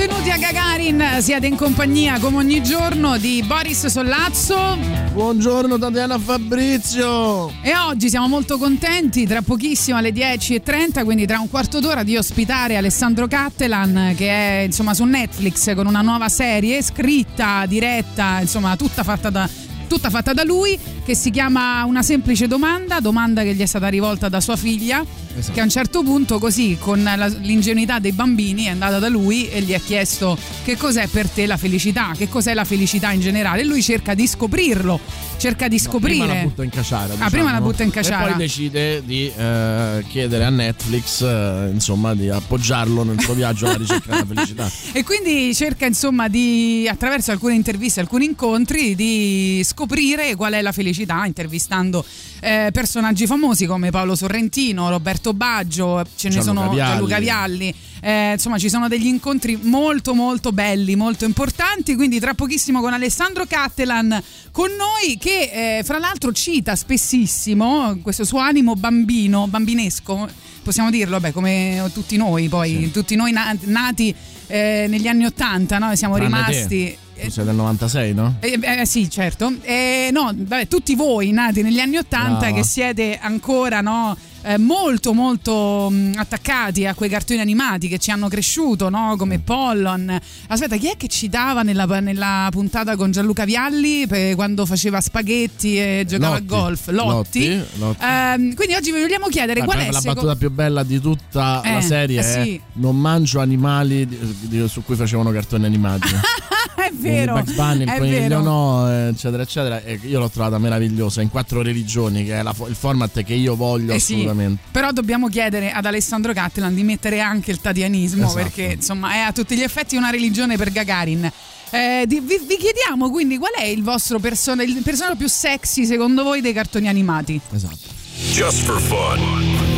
Benvenuti a Gagarin, siete in compagnia come ogni giorno di Boris Sollazzo. Buongiorno Tatiana Fabrizio. e oggi siamo molto contenti, tra pochissimo alle 10.30, quindi tra un quarto d'ora di ospitare Alessandro Cattelan che è insomma su Netflix con una nuova serie scritta, diretta, insomma tutta fatta da tutta fatta da lui, che si chiama Una semplice domanda, domanda che gli è stata rivolta da sua figlia, che a un certo punto così, con la- l'ingenuità dei bambini, è andata da lui e gli ha chiesto che cos'è per te la felicità, che cos'è la felicità in generale. E lui cerca di scoprirlo, cerca di scoprire. Prima la butta in caciara. Ah, prima la diciamo. butta in caciara. E poi decide di eh, chiedere a Netflix eh, insomma di appoggiarlo nel suo viaggio alla ricerca della felicità. E quindi cerca insomma di, attraverso alcune interviste, alcuni incontri, di scoprire qual è la felicità, intervistando eh, personaggi famosi come Paolo Sorrentino, Roberto Baggio, ce ne Gianluca sono Vialli. Gianluca Vialli. Eh, insomma, ci sono degli incontri molto molto belli, molto importanti. Quindi tra pochissimo con Alessandro Cattelan con noi, che eh, fra l'altro cita spessissimo questo suo animo bambino, bambinesco. Possiamo dirlo, vabbè, come tutti noi, poi, tutti noi na- nati eh, negli anni Ottanta, no? siamo Tranne rimasti. te. Tu sei del 96, no? Eh, eh, sì, certo. Eh, no, vabbè, tutti voi nati negli anni Ottanta Brava. che siete ancora no, eh, molto molto mh, attaccati a quei cartoni animati che ci hanno cresciuto, no, come Mm. Pollon. Aspetta, chi è che citava nella, nella puntata con Gianluca Vialli per quando faceva spaghetti e giocava Lotti. a golf? Lotti. Lotti, Lotti. Ehm, quindi oggi vi vogliamo chiedere Dai, qual è la secondo- battuta più bella di tutta Eh, la serie eh, è sì. non mangio animali di- di- su cui facevano cartoni animati. è vero. Bugs Bunny, il è coniglio vero. no, eccetera, eccetera. E io l'ho trovata meravigliosa in quattro religioni, che è la il format che io voglio Eh sì, assolutamente. però dobbiamo chiedere ad Alessandro Cattelan di mettere anche il tatianismo Esatto. perché insomma è a tutti gli effetti una religione per Gagarin. Eh, di- vi, vi chiediamo quindi qual è il vostro persona- il personaggio più sexy secondo voi dei cartoni animati? Esatto. Just for fun.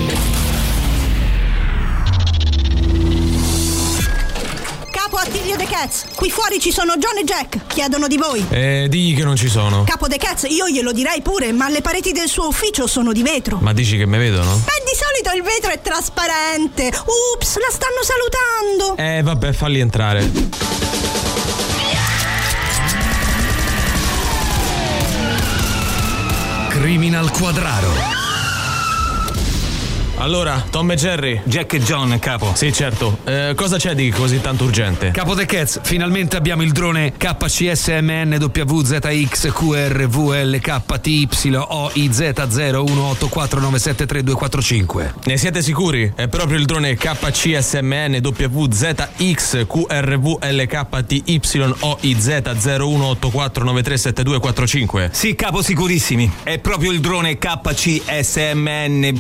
Capo Attilio The Cats, qui fuori ci sono John e Jack, chiedono di voi. Eh, digli che non ci sono. Capo The Cats, io glielo direi pure, ma le pareti del suo ufficio sono di vetro. Ma dici che mi vedono? Beh, di solito il vetro è trasparente. Ups, la stanno salutando. Eh, vabbè, falli entrare. Criminal Quadraro. Allora, Tom e Jerry. Jack e John, capo. Sì, certo. Eh, cosa c'è di così tanto urgente? Capo The Cats, finalmente abbiamo il drone KCSMN WZXQRVLKPTYOIZ0184973245. Ne siete sicuri? È proprio il drone KCSMN WZXQRVLKPTYOIZ0184937245. Sì, capo, sicurissimi. È proprio il drone KCSMN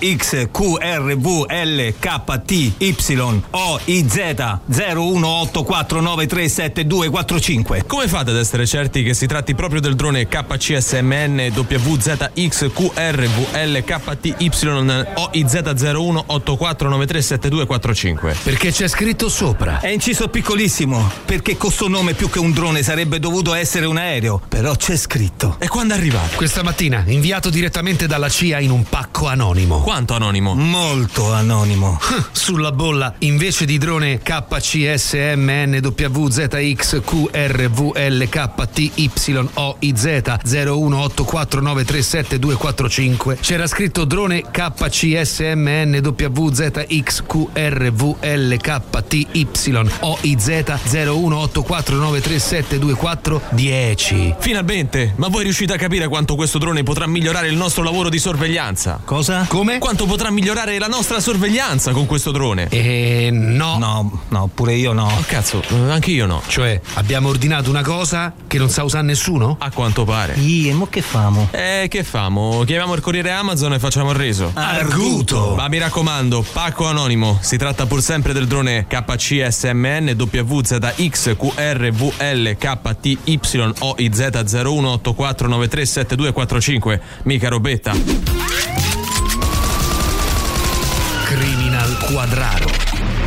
WZXQRVLKPTYOIZ0184937245. Come fate ad essere certi che si tratti proprio del drone KCSMN WZXQRVLKPTYOIZ0184937245? Perché c'è scritto sopra. È inciso piccolissimo, perché questo nome più che un drone sarebbe dovuto essere un aereo, però c'è scritto. E quando arrivate? Questa mattina, inviato direttamente dalla CIA in un pacco anonimo. Quanto anonimo? Molto anonimo. Sulla bolla, invece di drone KCSMN WZXQRVLKPTYOIZ0184937245 c'era scritto drone KCSMN WZXQRVLKPTY018493724410 Finalmente! Ma voi riuscite a capire quanto questo drone potrà migliorare il nostro lavoro di sorveglianza? Cosa? Come? Quanto potrà migliorare la nostra sorveglianza con questo drone? Eh, no. No, no, pure io no. Oh, cazzo, eh, anche io no. Cioè, abbiamo ordinato una cosa che non sa usare nessuno? A quanto pare. Ih, e mo che famo? Eh, che famo? Chiamiamo il corriere Amazon e facciamo il reso. Arguto! Ma mi raccomando, pacco anonimo. Si tratta pur sempre del drone KCSMN WZXQRVL KTY0184937245. Mica robetta. Criminal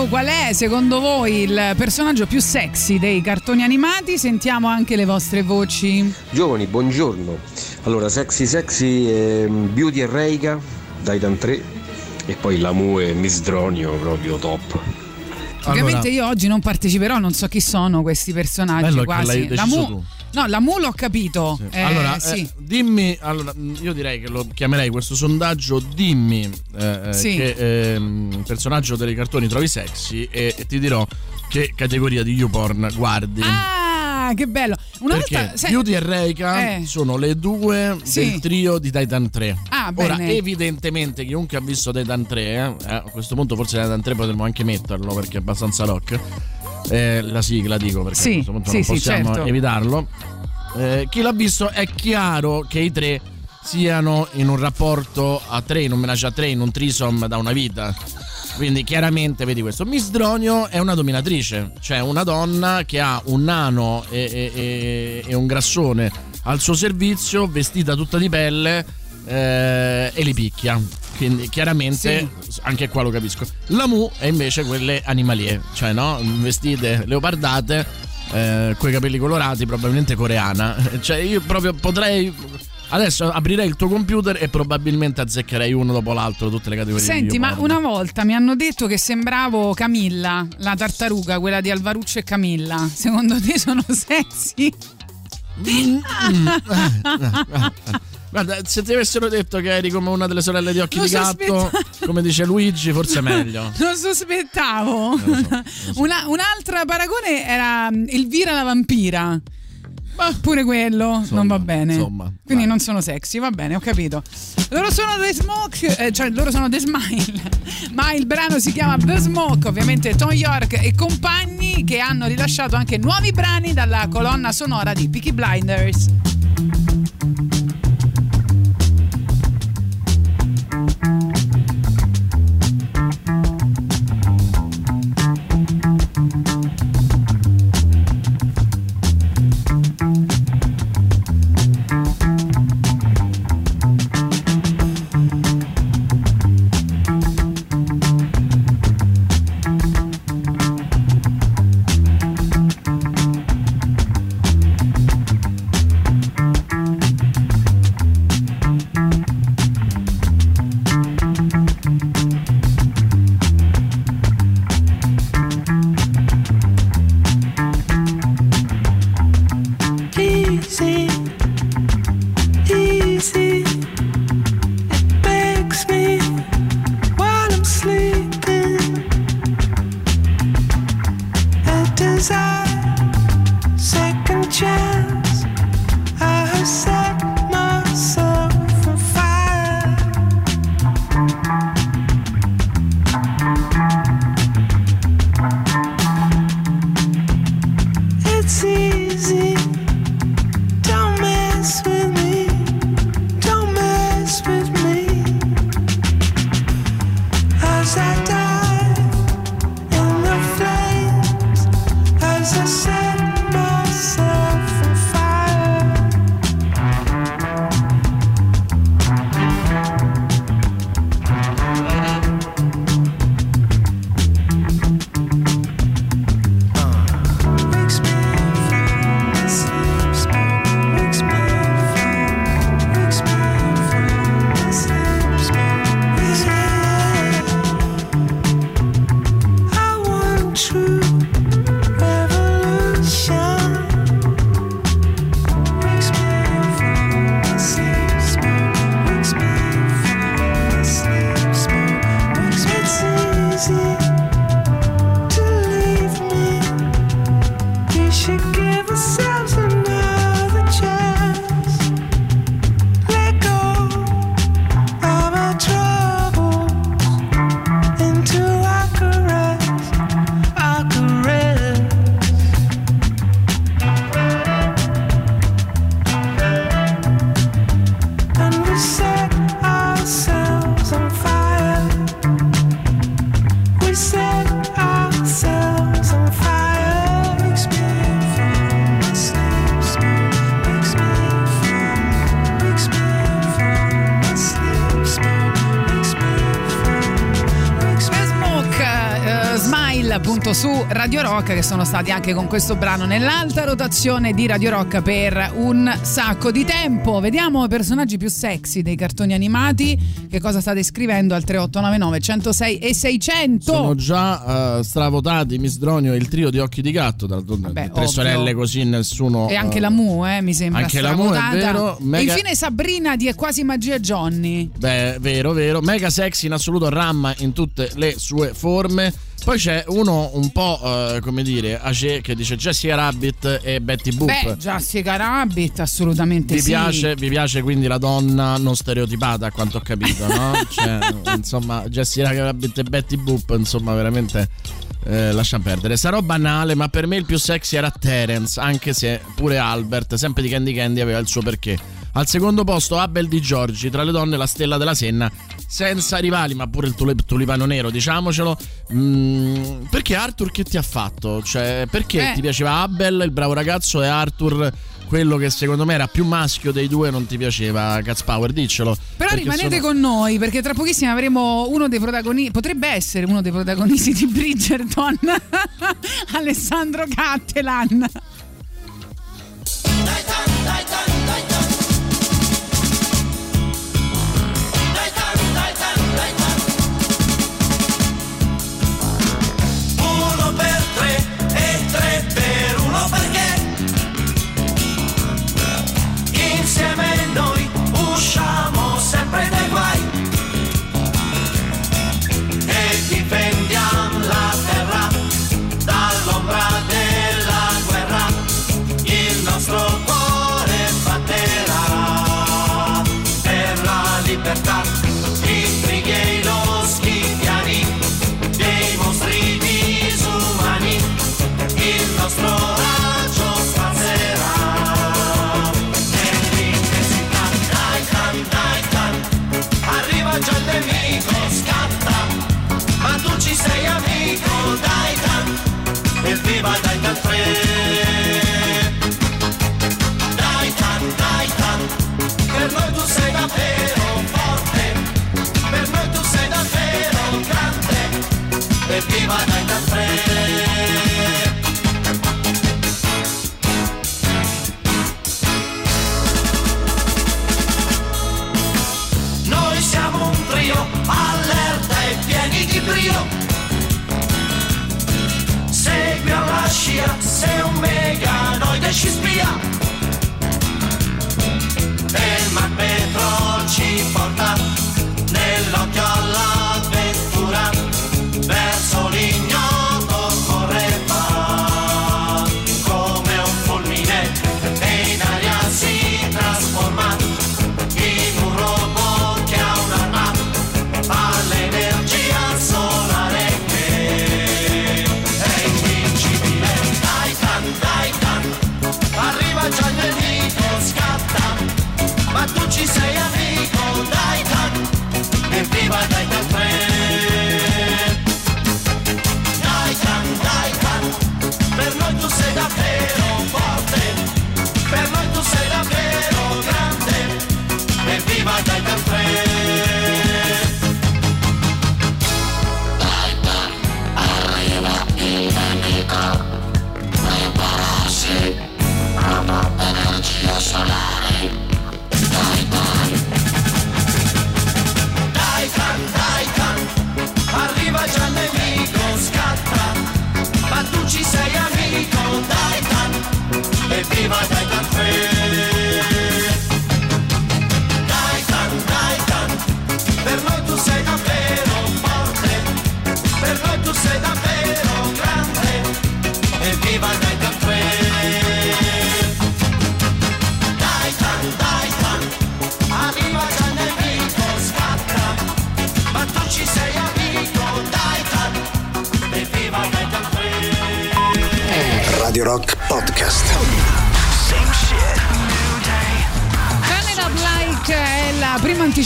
chiedendo qual è secondo voi il personaggio più sexy dei cartoni animati. Sentiamo anche le vostre voci. Giovani, buongiorno. Allora, sexy sexy, ehm, Beauty e Reika, Titan 3 e poi Lamu e Miss Dronio, proprio top. Ovviamente io oggi non parteciperò, non so chi sono questi personaggi Bello che quasi. l'hai La deciso Mu- tu. No, la Mu l'ho capito. Eh, allora, sì. eh, dimmi, allora, io direi che lo chiamerei questo sondaggio, dimmi eh, eh, Sì. che ehm, personaggio dei cartoni trovi sexy e, e ti dirò che categoria di YouPorn guardi. Ah, che bello. Una Perché volta se- Beauty e Reika Eh. sono le due Sì. del trio di Titan 3. Ah, Ora, evidentemente, chiunque ha visto Titan 3, eh, a questo punto forse Titan 3 potremmo anche metterlo perché è abbastanza rock. Eh, la sigla dico perché Sì, a questo punto sì, non sì, possiamo certo. evitarlo. Eh, chi l'ha visto è chiaro che i tre siano in un rapporto a tre, in un menage a tre, in un trisom da una vita. Quindi chiaramente vedi questo. Miss Dronio è una dominatrice, cioè una donna che ha un nano e, e- e- e un grassone al suo servizio, vestita tutta di pelle eh, e li picchia. Quindi chiaramente anche qua lo capisco. La Mu è invece quelle animalie, cioè no, vestite leopardate, eh, coi capelli colorati, probabilmente coreana. Cioè io proprio potrei Adesso aprirei il tuo computer e probabilmente azzeccherei uno dopo l'altro tutte le categorie. Senti, ma YouPorn. una volta mi hanno detto che sembravo Camilla, la tartaruga, quella di Alvaruccio e Camilla. Secondo te sono sexy? Guarda, se ti avessero detto che eri come una delle sorelle di Occhi Lo di Gatto, come dice Luigi, forse è meglio. Non sospettavo. Una- un'altra paragone era mm, Elvira la vampira. Ma pure quello non va bene. insomma, Quindi non sono sexy, va bene, ho capito. Loro sono The Smoke, eh, cioè loro sono The Smile. Ma il brano si chiama The Smoke, ovviamente Tom York e compagni che hanno rilasciato anche nuovi brani dalla colonna sonora di Peaky Blinders. Radio Rock che sono stati anche con questo brano nell'alta rotazione di Radio Rock per un sacco di tempo. Vediamo i personaggi più sexy dei cartoni animati, che cosa state scrivendo al 3899 106 e 600. Sono già eh, stravotati Miss Dronio e il trio di occhi di gatto. D'altronde, tre ovvio. sorelle così nessuno. E anche eh, la Mu, eh, mi sembra anche la Mu, è stravotata. vero. E Mega- infine Sabrina di È quasi magia Johnny. Beh, vero, vero. Mega sexy in assoluto, Ramma in tutte le sue forme. Poi c'è uno un po', eh, come dire, ace che dice Jessica Rabbit e Betty Boop. Beh, Jessica Rabbit, assolutamente vi, sì. piace, vi piace quindi la donna non stereotipata, a quanto ho capito, no? Cioè, insomma, Jessica Rabbit e Betty Boop, insomma, veramente eh, lasciamo perdere. Sarò banale, ma per me il più sexy era Terence, anche se pure Albert, sempre di Candy Candy, aveva il suo perché. Al secondo posto Abel di Giorgi, tra le donne la stella della Senna, senza rivali, ma pure il tulip- tulipano nero, diciamocelo. Mm, perché Arthur che ti ha fatto? Cioè, perché Eh. ti piaceva Abel, il bravo ragazzo, e Arthur, quello che secondo me era più maschio dei due, non ti piaceva Cats Power? Diccelo. Però rimanete sono- con noi perché tra pochissimo avremo uno dei protagonisti, potrebbe essere uno dei protagonisti di Bridgerton, Alessandro Cattelan. Uno evviva dai 3. Noi siamo un trio allerta e pieni di brio. Segui alla scia, sei un meganoide ci spia. E il Macbetro ci porta nell'occhio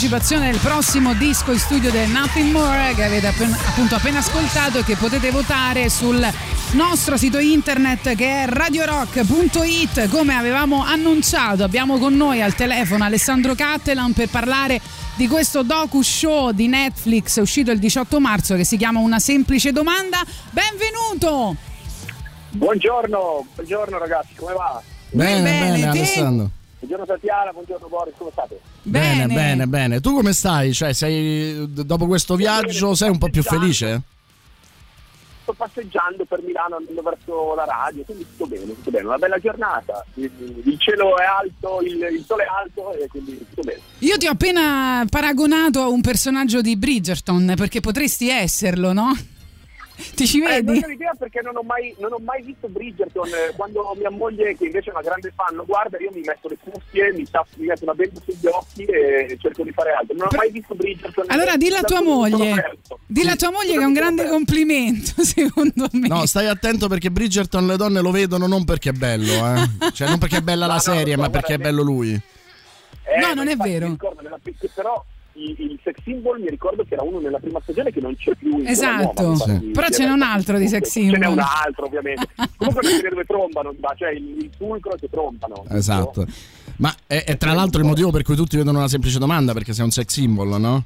anticipazione del prossimo disco in studio del Nothing More che avete appen- appunto appena ascoltato e che potete votare sul nostro sito internet che è radiorock.it come avevamo annunciato abbiamo con noi al telefono Alessandro Cattelan per parlare di questo docu show di Netflix uscito il 18 marzo che si chiama Una semplice domanda. Benvenuto! Buongiorno, buongiorno ragazzi, come va? Bene, bene, bene, te? Alessandro. Buongiorno Tatiana, buongiorno Boris, come state? Bene, bene, bene. Tu come stai? Cioè, sei dopo questo viaggio sei un po' più felice? Sto passeggiando per Milano andando verso la radio, quindi tutto bene, tutto bene. Una bella giornata, il, il cielo è alto, il, il sole è alto e quindi tutto bene. Io ti ho appena paragonato a un personaggio di Bridgerton perché potresti esserlo, no? Ti ci Eh, non vedi? ho idea perché non ho mai, non ho mai visto Bridgerton. Eh, Quando mia moglie, che invece è una grande fan, lo guarda, io mi metto le cuffie, mi, tapp- mi metto una benda sugli occhi e cerco di fare altro. Non ho mai visto Bridgerton. Allora dilla a tua moglie. Dilla a tua moglie che è un grande complimento, secondo me. No, stai attento perché Bridgerton le donne lo vedono non perché è bello, eh. Cioè, non perché è bella la serie, ma perché è bello lui. Eh, No, non è vero. ricordo però il, il sex symbol mi ricordo che era uno nella prima stagione che non c'è più Esatto. nuova, infatti, Però ce n'è un altro di sex Ce n'è symbol. un altro ovviamente comunque non si dove trombano cioè il, il fulcro che trombano Esatto. Ma è, è tra l'altro il motivo per cui tutti vedono una semplice domanda, perché sei un sex symbol, no?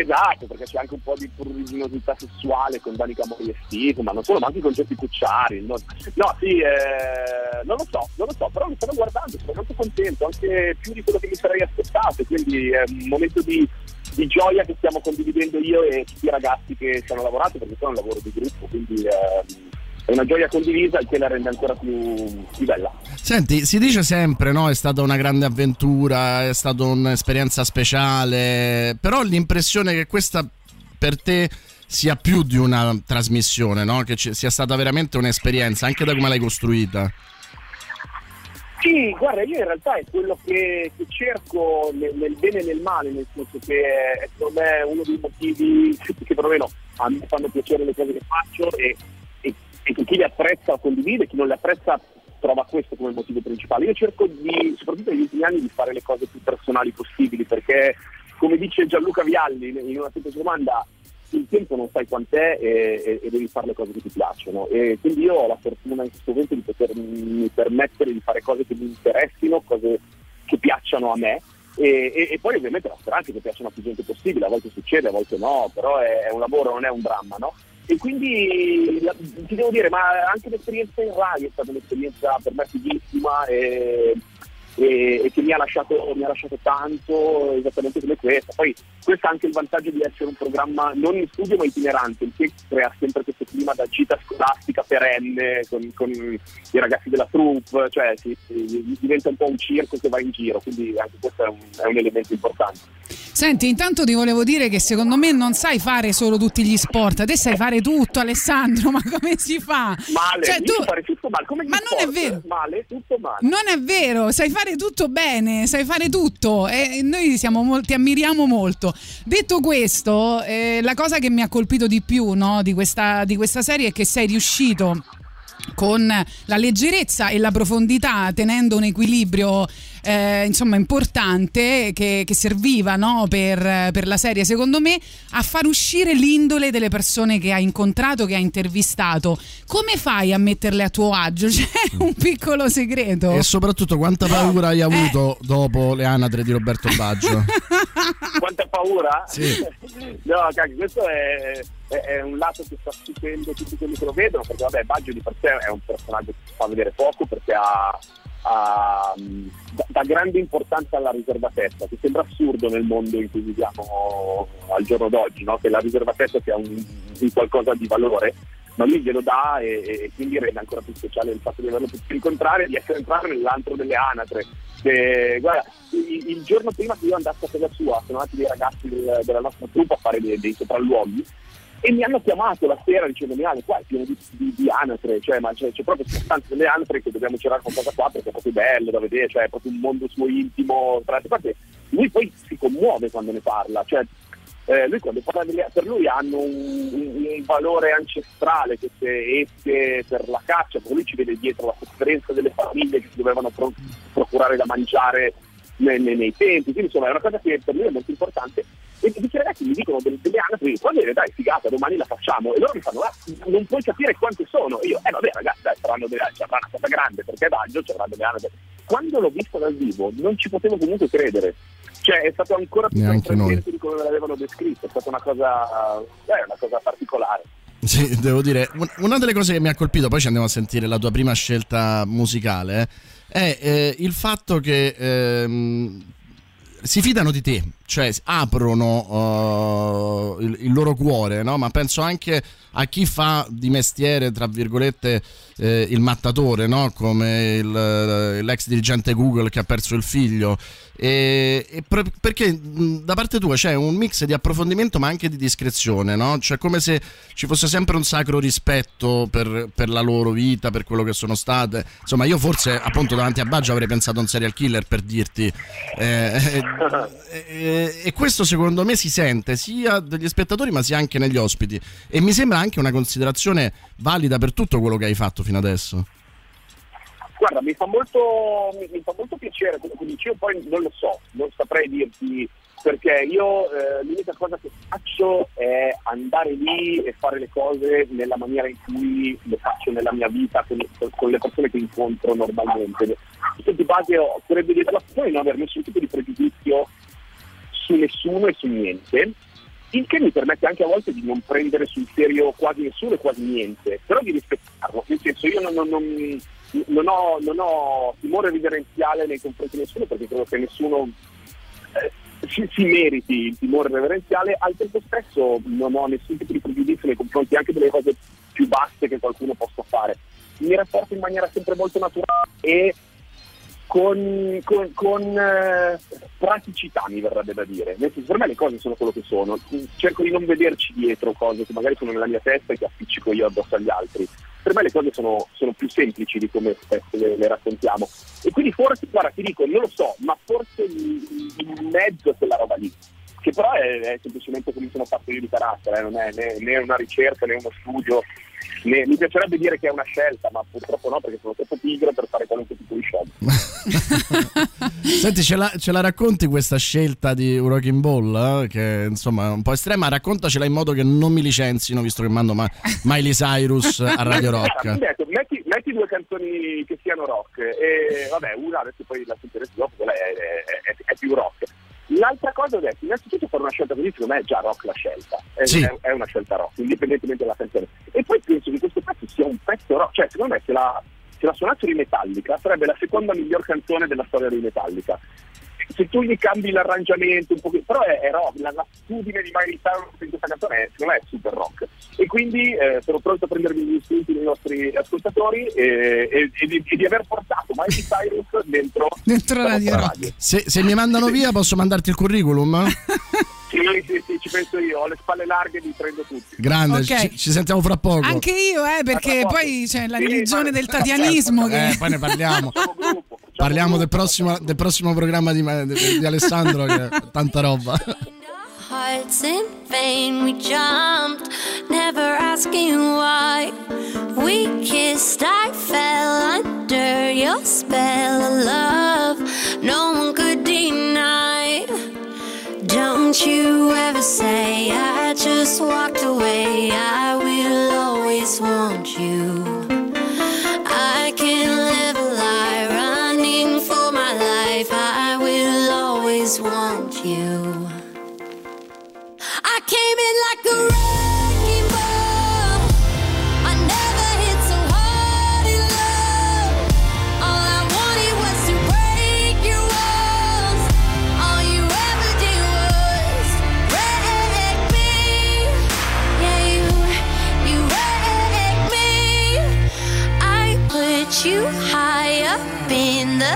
Esatto perché c'è anche un po' di pruriginosità sessuale con Danica Mori ma non solo ma anche con Giuseppe Cucciari no, no sì eh, non lo so non lo so però mi stanno guardando sono molto contento anche più di quello che mi sarei aspettato quindi è un momento di di gioia che stiamo condividendo io e tutti i ragazzi che ci hanno lavorato perché è un lavoro di gruppo quindi ehm, è una gioia condivisa che la rende ancora più, più bella Senti, si dice sempre, no? È stata una grande avventura, è stata un'esperienza speciale, però l'impressione che questa per te sia più di una trasmissione, no? Che ci- sia stata veramente un'esperienza, anche da come l'hai costruita. Sì, guarda, io in realtà è quello che, che cerco nel, nel bene e nel male, nel senso che è, secondo me uno dei motivi che perlomeno a me fanno piacere le cose che faccio e, chi le apprezza o condivide, chi non le apprezza trova questo come motivo principale. Io cerco di, soprattutto negli ultimi anni, di fare le cose più personali possibili perché, come dice Gianluca Vialli in una semplice domanda, il tempo non sai quant'è e, e- e devi fare le cose che ti piacciono e quindi io ho la fortuna in questo momento di potermi permettere di fare cose che mi interessino, cose che piacciono a me e, e- e poi ovviamente la speranza che piacciono a più gente possibile, a volte succede, a volte no, però è, è un lavoro, non è un dramma, no? E quindi la- ti devo dire, ma anche l'esperienza in Rai è stata un'esperienza per me fighissima e, e- e che mi ha, lasciato, mi ha lasciato tanto, esattamente come questa. Poi questo ha anche il vantaggio di essere un programma non in studio ma itinerante, il che crea sempre questo clima da gita scolastica perenne con, con i ragazzi della troupe, cioè si- si- diventa un po' un circo che va in giro, quindi anche questo è un, è un elemento importante. Senti, intanto ti volevo dire che secondo me non sai fare solo tutti gli sport, te sai fare tutto, Alessandro, ma come si fa? Male, Cioè, io tu- fare tutto male, come Ma non è sport, vero. Male, tutto male. Non è vero, sai fare tutto bene, sai fare tutto e noi siamo mol- ti ammiriamo molto. Detto questo, eh, la cosa che mi ha colpito di più no, di, questa, di questa serie è che sei riuscito con la leggerezza e la profondità, tenendo un equilibrio eh, insomma importante che, che serviva no, per, per la serie, secondo me, a far uscire l'indole delle persone che hai incontrato, che hai intervistato. Come fai a metterle a tuo agio? C'è un piccolo segreto. E soprattutto quanta paura hai avuto dopo le anatre di Roberto Baggio? Quanta paura? Sì. No, cacchio, questo è, è- è un lato che sta stupendo tutti quelli che lo vedono, perché vabbè, Baggio di per sé è un personaggio che si fa vedere poco perché ha, ha, mh, dà- dà grande importanza alla riservatezza, che sembra assurdo nel mondo in cui viviamo al giorno d'oggi, no? che la riservatezza sia un, un qualcosa di valore. Ma lui glielo dà e, e quindi rende ancora più speciale il fatto di averlo potuto incontrare e di essere entrato nell'antro delle anatre. Che, guarda, il, il giorno prima che io andassi a casa sua, sono andati dei ragazzi del- della nostra truppa a fare dei, dei sopralluoghi e mi hanno chiamato la sera dicendomi Ale qua è pieno di, di, di anatre, cioè, ma c'è, c'è proprio sostanza delle anatre che dobbiamo girare con casa qua perché è proprio bello da vedere, cioè è proprio un mondo suo intimo. Tra l'altro, parte, lui poi si commuove quando ne parla, cioè eh, lui quando parla delle, per lui hanno un, un- un valore ancestrale queste esche per la caccia, perché lui ci vede dietro la sofferenza delle famiglie che si dovevano pro- procurare da mangiare nei, nei- nei tempi, quindi insomma è una cosa che per lui è molto importante. E questi ragazzi mi dicono delle, delle anatre, va bene dai figata, domani la facciamo, e loro mi fanno, ah, non puoi capire quante sono, e io, eh vabbè ragazzi, dai, saranno delle, ci avrà una cosa grande, perché Baggio ci delle anatre quando l'ho vista dal vivo non ci potevo comunque credere. Cioè è stato ancora più sorprendente di come me l'avevano descritto, è stata una cosa, eh, una cosa particolare. Sì, devo dire, un- una delle cose che mi ha colpito, poi ci andiamo a sentire la tua prima scelta musicale, eh, è eh, il fatto che ehm, si fidano di te, cioè aprono eh, il, il loro cuore, no? ma penso anche a chi fa di mestiere, tra virgolette, eh, il mattatore, no? come il- l'ex dirigente Google che ha perso il figlio. E, e pro- perché mh, da parte tua c'è un mix di approfondimento ma anche di discrezione, no? Cioè come se ci fosse sempre un sacro rispetto per, per la loro vita, per quello che sono state. Insomma, io forse appunto davanti a Baggio avrei pensato a un serial killer per dirti. Eh, eh, eh, e questo secondo me si sente sia dagli spettatori ma sia anche negli ospiti. E mi sembra anche una considerazione valida per tutto quello che hai fatto fino adesso. Guarda, mi fa molto, mi, mi fa molto piacere quello che dici, io poi non lo so, non saprei dirti perché io eh, l'unica cosa che faccio è andare lì e fare le cose nella maniera in cui le faccio nella mia vita con, con le persone che incontro normalmente. Di base ho credo di relazione non aver nessun tipo di pregiudizio su nessuno e su niente, il che mi permette anche a volte di non prendere sul serio quasi nessuno e quasi niente, però di rispettarlo, nel senso io non, non- non- non ho, ho timore reverenziale nei confronti di nessuno perché credo che nessuno eh, si, si meriti il timore reverenziale, al tempo stesso non ho nessun tipo di pregiudizio nei confronti anche delle cose più basse che qualcuno possa fare. Mi rapporto in maniera sempre molto naturale e con, con- con, eh, praticità mi verrebbe da dire. Per me le cose sono quello che sono. Cerco di non vederci dietro cose che magari sono nella mia testa e che appiccico io addosso agli altri. Per me le cose sono, sono più semplici di come spesso le, le raccontiamo. E quindi forse, guarda, ti dico, non lo so, ma forse il mezzo è quella roba lì. Che però è, è semplicemente come sono fatto io di carattere, eh, non è né, né una ricerca né uno studio. né- mi piacerebbe dire che è una scelta, ma purtroppo no, perché sono troppo pigro per fare qualunque tipo di scelta. Senti, ce la, ce la racconti questa scelta di Wrecking Ball? eh? Che insomma è un po' estrema. Raccontacela in modo che non mi licenzino, visto che mando ma- Miley Cyrus a Radio Rock. mi detto, metti, metti due canzoni che siano rock e vabbè, una adesso poi la sentirete dopo, quella è, è- è- è più rock. L'altra cosa ho detto, innanzitutto fare una scelta così secondo me è già rock la scelta, è, Sì. è- è una scelta rock, indipendentemente dalla canzone. E poi penso che questo pezzo sia un pezzo rock, cioè secondo me se la, se la suonassero i Metallica sarebbe la seconda miglior canzone della storia dei Metallica. Se tu gli cambi l'arrangiamento un pochino, però è, è rock, la l'attitudine di Miley Cyrus in questa canzone è, secondo me è super rock. E quindi eh, sono pronto a prendermi gli spunti dei nostri ascoltatori e, e- e di, e di aver portato Miley Cyrus dentro, Dentro la Radio Rock. Se, se mi mandano via, posso mandarti il curriculum? Sì, sì, sì, ci penso io, ho le spalle larghe, li prendo tutti. Grande, Ok. ci, ci sentiamo fra poco. Anche io, eh, perché poi c'è la religione del tatianismo che... Eh, poi ne parliamo. Parliamo del prossimo, del prossimo programma di, di- di Alessandro, che è tanta roba. Hearts in vain, we jumped, never asking why. We kissed, I fell under your spell of love. No one could deny. Don't you ever say I just walked away. I will always want you. I can live a lie running for my life. I will always want you. I came in like a wrecking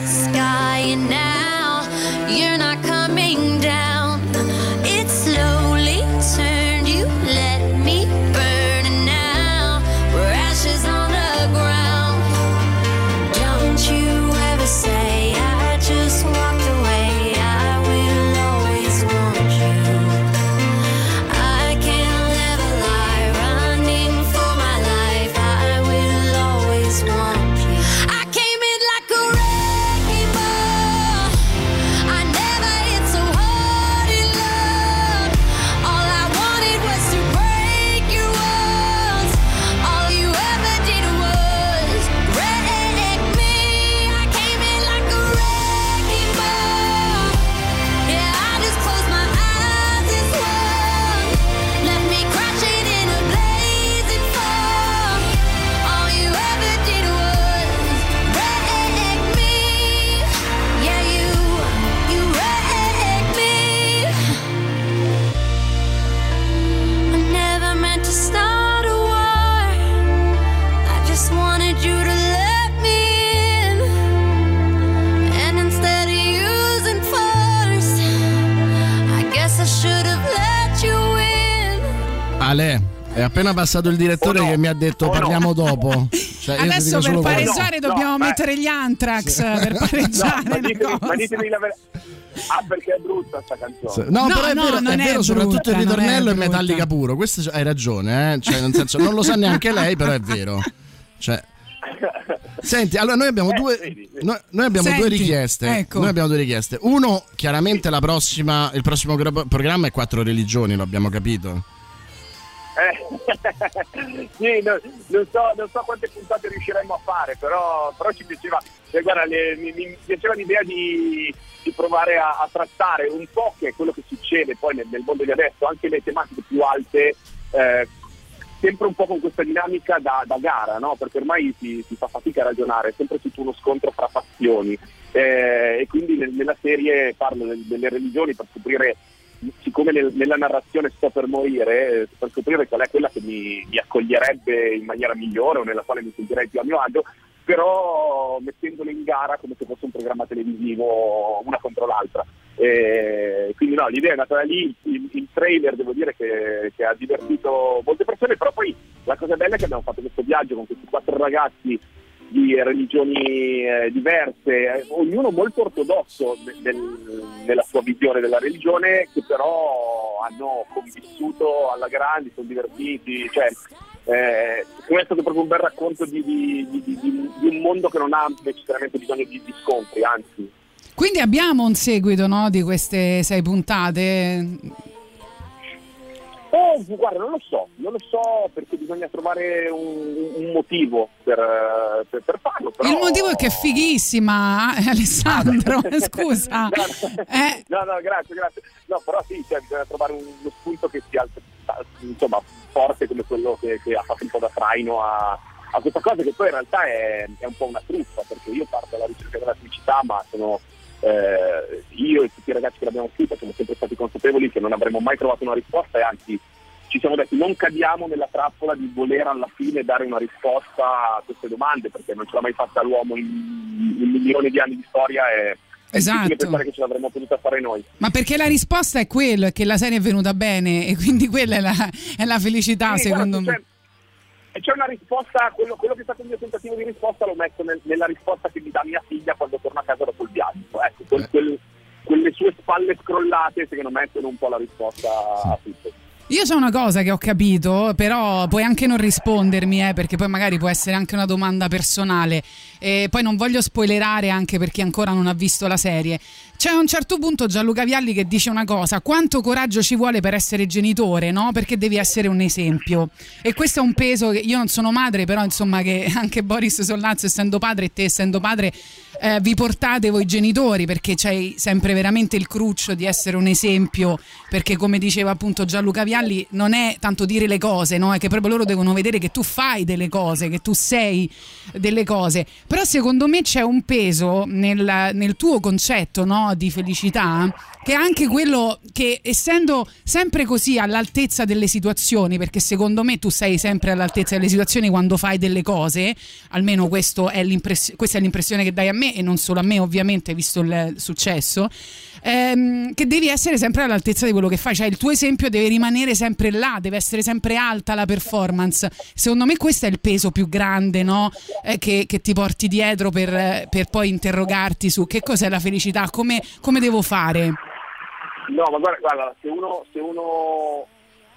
the sky, and now è appena passato il direttore Oh no. che mi ha detto Oh no. parliamo dopo. Cioè, Adesso per pareggiare No, dobbiamo no, ma- mettere gli Anthrax per pareggiare No, ma ditemi, ma ditemi la verità. Ah, perché è brutta sta canzone. No, No, però è no, vero, non è è vero soprattutto brutta, il è ritornello è metallica puro. Questo hai ragione, eh? Cioè, nel senso, non lo sa neanche lei, però è vero. Cioè, Senti, allora noi abbiamo Eh, due, vedi, vedi. noi, noi abbiamo Senti, due richieste. ecco. Noi abbiamo due richieste. Uno, chiaramente la prossima, il prossimo gra- programma è Quattro religioni, lo abbiamo capito. Eh, sì, no- non, so, non so quante puntate riusciremo a fare, però, però ci piaceva, cioè, guarda, le- mi, mi piaceva l'idea di, di provare a, a trattare un po' che è quello che succede poi nel, nel mondo di adesso, anche le tematiche più alte, eh, sempre un po' con questa dinamica da, da gara, no? perché ormai si, si fa fatica a ragionare, è sempre tutto uno scontro fra fazioni Eh, e quindi nel- nella serie parlo del- delle religioni per scoprire siccome nel- nella narrazione sto per morire, eh, per scoprire qual è quella che mi, mi accoglierebbe in maniera migliore o nella quale mi sentirei più a mio agio, però mettendolo in gara come se fosse un programma televisivo una contro l'altra. E quindi no, l'idea è nata da lì, il, il trailer devo dire che, che ha divertito molte persone, però poi la cosa bella è che abbiamo fatto questo viaggio con questi quattro ragazzi di religioni eh, diverse, eh, ognuno molto ortodosso ne- nel- nella sua visione della religione, che però hanno convissuto alla grande, sono divertiti, cioè eh, è stato proprio un bel racconto di, di- di- di- un mondo che non ha necessariamente bisogno di scontri, anzi. Quindi abbiamo un seguito no, di queste sei puntate. Oh, guarda, non lo so, non lo so perché bisogna trovare un, un motivo per, per- per farlo. Però... Il motivo è che è fighissima, eh, Alessandro. Scusa. No, no, Eh. no, no, grazie, grazie. No, però sì, cioè, bisogna trovare un- uno spunto che sia insomma, forte come quello che, che ha fatto un po' da traino a, a questa cosa che poi in realtà è, è un po' una truffa, perché io parto alla ricerca della felicità, ma sono eh, io e tutti i ragazzi che l'abbiamo scritta siamo sempre stati consapevoli che non avremmo mai trovato una risposta e anzi ci siamo detti non cadiamo nella trappola di voler alla fine dare una risposta a queste domande perché non ce l'ha mai fatta l'uomo in, in milioni di anni di storia e è Esatto. pensare che ce l'avremmo potuta fare noi. Ma perché la risposta è quello, è che la serie è venuta bene e quindi quella è la, è la felicità Sì, secondo guarda, me. c'è, c'è una risposta, quello, quello che è stato il mio tentativo di risposta lo metto nel- nella risposta che mi dà mia figlia quando torna a casa dopo il viaggio. Ecco, quel- quel- quelle sue spalle scrollate secondo me sono un po' la risposta a tutto. Io so una cosa che ho capito, però puoi anche non rispondermi, eh, perché poi magari può essere anche una domanda personale. E poi non voglio spoilerare anche per chi ancora non ha visto la serie. C'è a un certo punto Gianluca Vialli che dice una cosa: quanto coraggio ci vuole per essere genitore, no? Perché devi essere un esempio. E questo è un peso che io non sono madre, però insomma che anche Boris Sollazzo essendo padre e te essendo padre eh, vi portate voi genitori perché c'hai sempre veramente il cruccio di essere un esempio perché come diceva appunto Gianluca Vialli non è tanto dire le cose no? è che proprio loro devono vedere che tu fai delle cose che tu sei delle cose però secondo me c'è un peso nel, nel tuo concetto no? di felicità che è anche quello che essendo sempre così all'altezza delle situazioni perché secondo me tu sei sempre all'altezza delle situazioni quando fai delle cose almeno è questa è l'impressione che dai a me e non solo a me ovviamente visto il successo ehm, che devi essere sempre all'altezza di quello che fai. Cioè il tuo esempio deve rimanere sempre là deve essere sempre alta la performance. Secondo me questo è il peso più grande no? Eh, che, che ti porti dietro per, per poi interrogarti su che cos'è la felicità come, come devo fare? No, ma guarda, guarda, se uno, se uno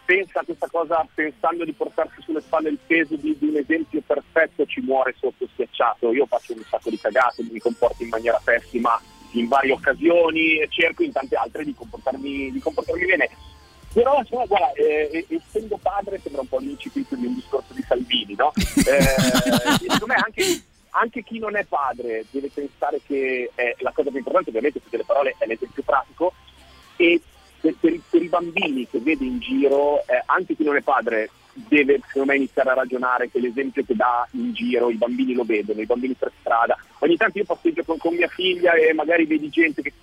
pensa a questa cosa pensando di portarsi sulle spalle il peso di, di un esempio perfetto ci muore sotto schiacciato. Io faccio un sacco di cagate, mi comporto in maniera pessima in varie occasioni e cerco in tante altre di comportarmi, di comportarmi bene. Però insomma, guarda, eh, essendo padre sembra un po' l'incipit di un discorso di Salvini, no? Eh, secondo me anche, anche chi non è padre deve pensare che eh, la cosa più importante ovviamente su delle parole è l'esempio pratico e per, per i- per i bambini che vede in giro, eh, anche chi non è padre deve secondo me iniziare a ragionare che l'esempio che dà in giro i bambini lo vedono, i bambini per strada. Ogni tanto io passeggio con, con mia figlia e magari vedi gente che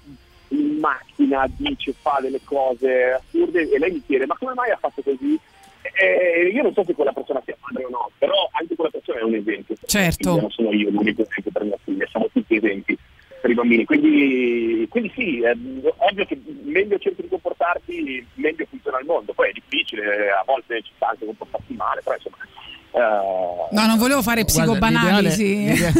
in macchina dice, fa delle cose assurde e lei mi chiede ma come mai ha fatto così? Eh, io non so se quella persona sia padre o no, però anche quella persona è un esempio. Certo. Non sono io l'unico esempio per mia figlia, siamo tutti esempi per i bambini. Quindi, quindi sì, è ovvio che meglio cerchi di comportarti, meglio funziona il mondo. Poi è difficile, a volte ci sta anche comportarsi male, però insomma. Eh, No, non volevo fare Guarda, psicobanalisi. l'ideale,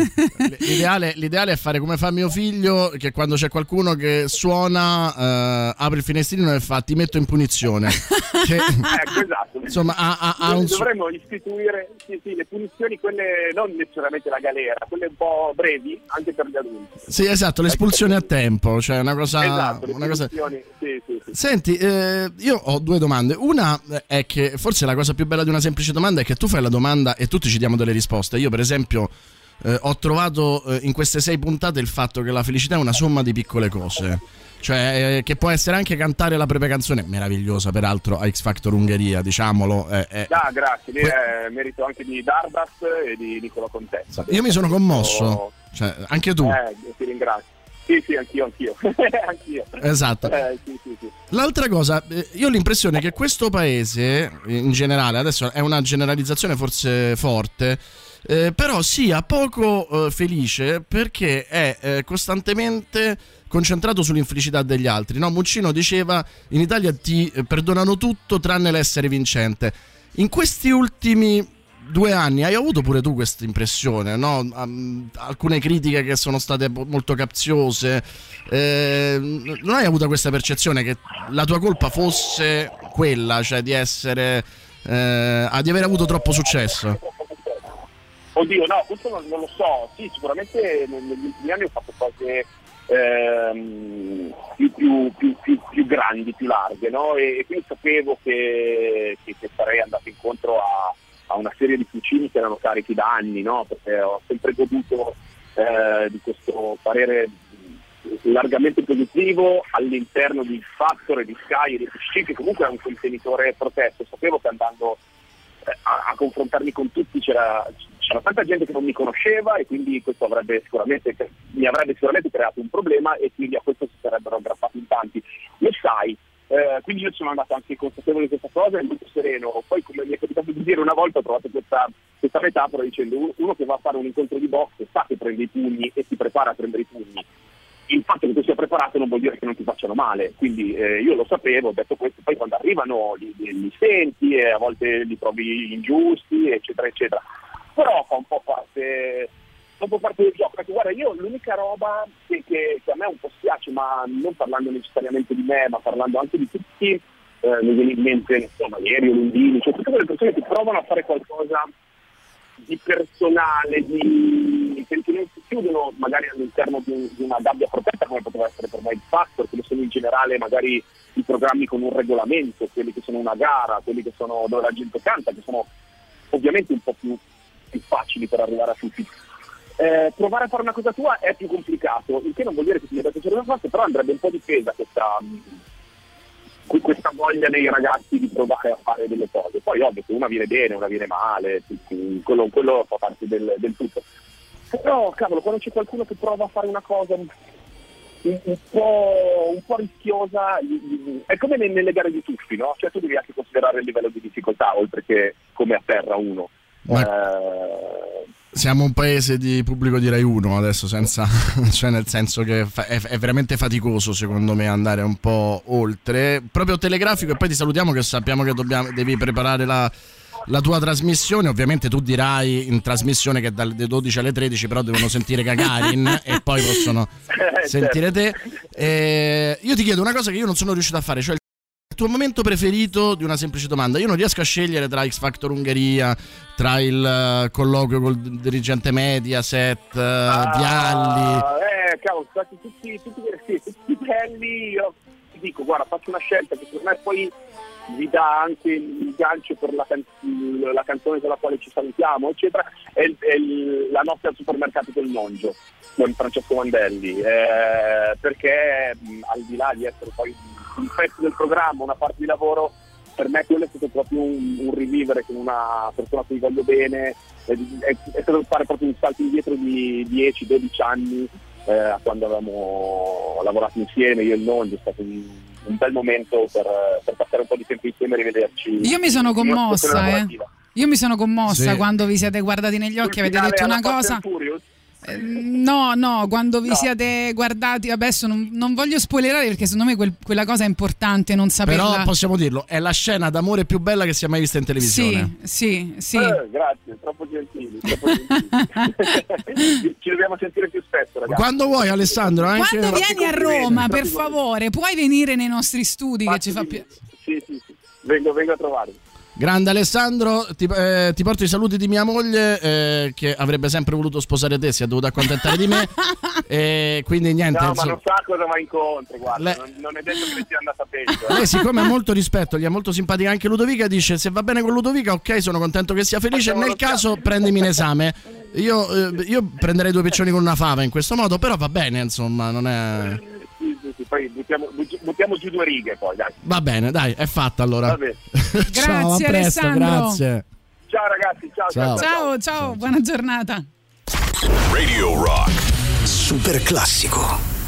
l'ideale- l'ideale è fare come fa mio figlio, che quando c'è qualcuno che suona, eh, apre il finestrino e fa ti metto in punizione. Che, ecco, esatto. insomma, ha, ha- ha un Dovremmo istituire sì, sì, le punizioni, quelle non necessariamente la galera, quelle un po' brevi, anche per gli adulti. Sì, esatto, l'espulsione a tempo, cioè una cosa... esatto, una cosa... punizioni, sì, sì, sì. Senti, eh, io ho due domande. Una è che forse la cosa più bella di una semplice domanda è che tu fai la domanda e tutti ci diamo delle risposte. Io, per esempio, eh, ho trovato eh, in queste sei puntate il fatto che la felicità è una somma di piccole cose. Cioè, eh, che può essere anche cantare la propria canzone, meravigliosa peraltro a X Factor Ungheria, diciamolo. eh, eh. Ah, grazie, lì è merito anche di Dardas e di Nicola Contessa. Io mi sono commosso, cioè, anche tu. Eh, ti ringrazio. Sì, sì, anch'io, anch'io. anch'io. Esatto. Eh, sì, sì, sì. L'altra cosa, eh, io ho l'impressione che questo paese, in generale, adesso è una generalizzazione forse forte, eh, però sia poco eh, felice perché è eh, costantemente concentrato sull'infelicità degli altri. No? Muccino diceva in Italia ti eh, perdonano tutto tranne l'essere vincente. In questi ultimi due anni hai avuto pure tu questa impressione, no? Alcune critiche che sono state molto capziose. eh, non hai avuto questa percezione che la tua colpa fosse quella, cioè di essere. eh, di aver avuto troppo successo? Oddio, no, questo non, non lo so. Sì, sicuramente neg- negli ultimi anni ho fatto cose ehm, più, più- più- più- più grandi, più larghe, no? E, e quindi sapevo che, che- che sarei andato incontro a, a una serie di fucini che erano carichi da anni, no? Perché ho sempre goduto eh, di questo parere largamente positivo all'interno di Factor e di Sky e di PC, che comunque è un contenitore protetto. Sapevo che andando eh, a, a confrontarmi con tutti c'era, c'era tanta gente che non mi conosceva e quindi questo avrebbe mi avrebbe sicuramente creato un problema e quindi a questo si sarebbero aggrappati in tanti. Lo sai, eh, quindi io sono andato anche consapevole di questa cosa e molto sereno. Poi come mi è capitato di dire una volta ho trovato questa, questa metafora dicendo uno, che va a fare un incontro di box sa che prende i pugni e si prepara a prendere i pugni il fatto che tu sia preparato non vuol dire che non ti facciano male, quindi eh, io lo sapevo, ho detto questo, poi quando arrivano li, li- li senti e a volte li trovi ingiusti, eccetera, eccetera. Però fa un po' parte, fa un po' parte del gioco, perché guarda, io l'unica roba che, che- che a me un po' spiace, ma non parlando necessariamente di me, ma parlando anche di tutti, eh, mi viene in mente, insomma, ieri o Lundini, cioè tutte quelle persone che provano a fare qualcosa di personale, di, si chiudono magari all'interno di, di una gabbia protetta come poteva essere per Mind Factor, che sono in generale magari i programmi con un regolamento, quelli che sono una gara, quelli che sono dove la gente canta, che sono ovviamente un po' più, più facili per arrivare a tutti. Eh, provare a fare una cosa tua è più complicato, il che non vuol dire che ti debba piacere una cosa, però andrebbe un po' difesa questa, que- questa voglia nei ragazzi di provare a fare delle cose. Poi ovvio che una viene bene, una viene male, quello, quello fa parte del, del tutto. Però cavolo, quando c'è qualcuno che prova a fare una cosa un, un po', un po' rischiosa, è come nelle, gare di tuffi, no? Cioè tu devi anche considerare il livello di difficoltà, oltre che come a terra uno. Eh, Siamo un paese di pubblico di Rai 1 adesso, senza, cioè nel senso che è, è veramente faticoso secondo me andare un po' oltre. Proprio telegrafico e poi ti salutiamo che sappiamo che dobbiamo, devi preparare la, la tua trasmissione. Ovviamente tu dirai in trasmissione che dalle 12 alle 13 però devono sentire Gagarin e poi possono Eh, sentire certo. te. Eh, io ti chiedo una cosa che io non sono riuscito a fare, cioè il tuo momento preferito di una semplice domanda. Io non riesco a scegliere tra X Factor Ungheria, tra il eh, colloquio col dirigente Mediaset, Vialli. Ah, eh, cavolo, sono stati tutti, tutti, sì, tutti belli. Io ti dico, guarda, faccio una scelta che secondo me poi vi dà anche il gancio per la, can- la canzone con la quale ci salutiamo, eccetera. È, è la notte al supermercato del Nongio con Francesco Mandelli. eh, perché mh, al di là di essere poi un pezzo del programma, una parte di lavoro, per me quello è stato proprio un, un rivivere con una persona a cui voglio bene, è, è- è stato fare proprio un salto indietro di 10-12 anni eh, a quando avevamo lavorato insieme, io e il Nongi, è stato un, un bel momento per, per passare un po' di tempo insieme e rivederci. Io mi sono commossa, eh. Io mi sono commossa Sì. quando vi siete guardati negli occhi e avete detto una cosa. Furious? Eh, No, no, quando vi siete guardati, adesso non, non voglio spoilerare perché secondo me quel- quella cosa è importante non saperla. Però possiamo dirlo, è la scena d'amore più bella che si è mai vista in televisione. Sì, sì, sì. Eh, grazie, troppo gentili. Troppo gentili. Ci dobbiamo sentire più spesso, ragazzi. Quando vuoi Alessandro, anche Quando vieni a Roma, per favore, puoi venire nei nostri studi che ci fa piacere. Sì, sì, sì. Vengo, vengo a trovarvi. Grande Alessandro, ti, eh, ti porto i saluti di mia moglie eh, che avrebbe sempre voluto sposare te, si è dovuta accontentare di me. e quindi niente. No, ma insomma, non sa cosa va incontro, guarda. Le- Non, non è detto che sia andata peggio. eh. Lei siccome ha molto rispetto, gli è molto simpatica anche Ludovica, dice se va bene con Ludovica ok sono contento che sia felice, nel caso prendimi in esame. Io, eh, io prenderei due piccioni con una fava in questo modo, però va bene insomma, non è... Poi buttiamo, butti- buttiamo giù due righe, poi, dai. Va bene, dai, è fatta allora. Va bene. ciao, a Grazie, presto, Alessandro. grazie. Ciao ragazzi, ciao. Ciao. Ciao, ciao, buona giornata. Radio Rock. Super classico.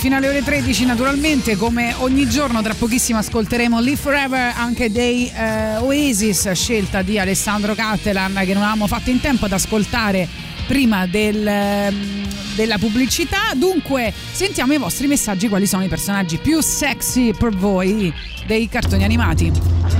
Fino alle ore 13 naturalmente, come ogni giorno tra pochissimo ascolteremo Live Forever anche dei eh, Oasis, scelta di Alessandro Cattelan che non avevamo fatto in tempo ad ascoltare prima del, ehm, della pubblicità. Dunque, sentiamo i vostri messaggi, quali sono i personaggi più sexy per voi dei cartoni animati.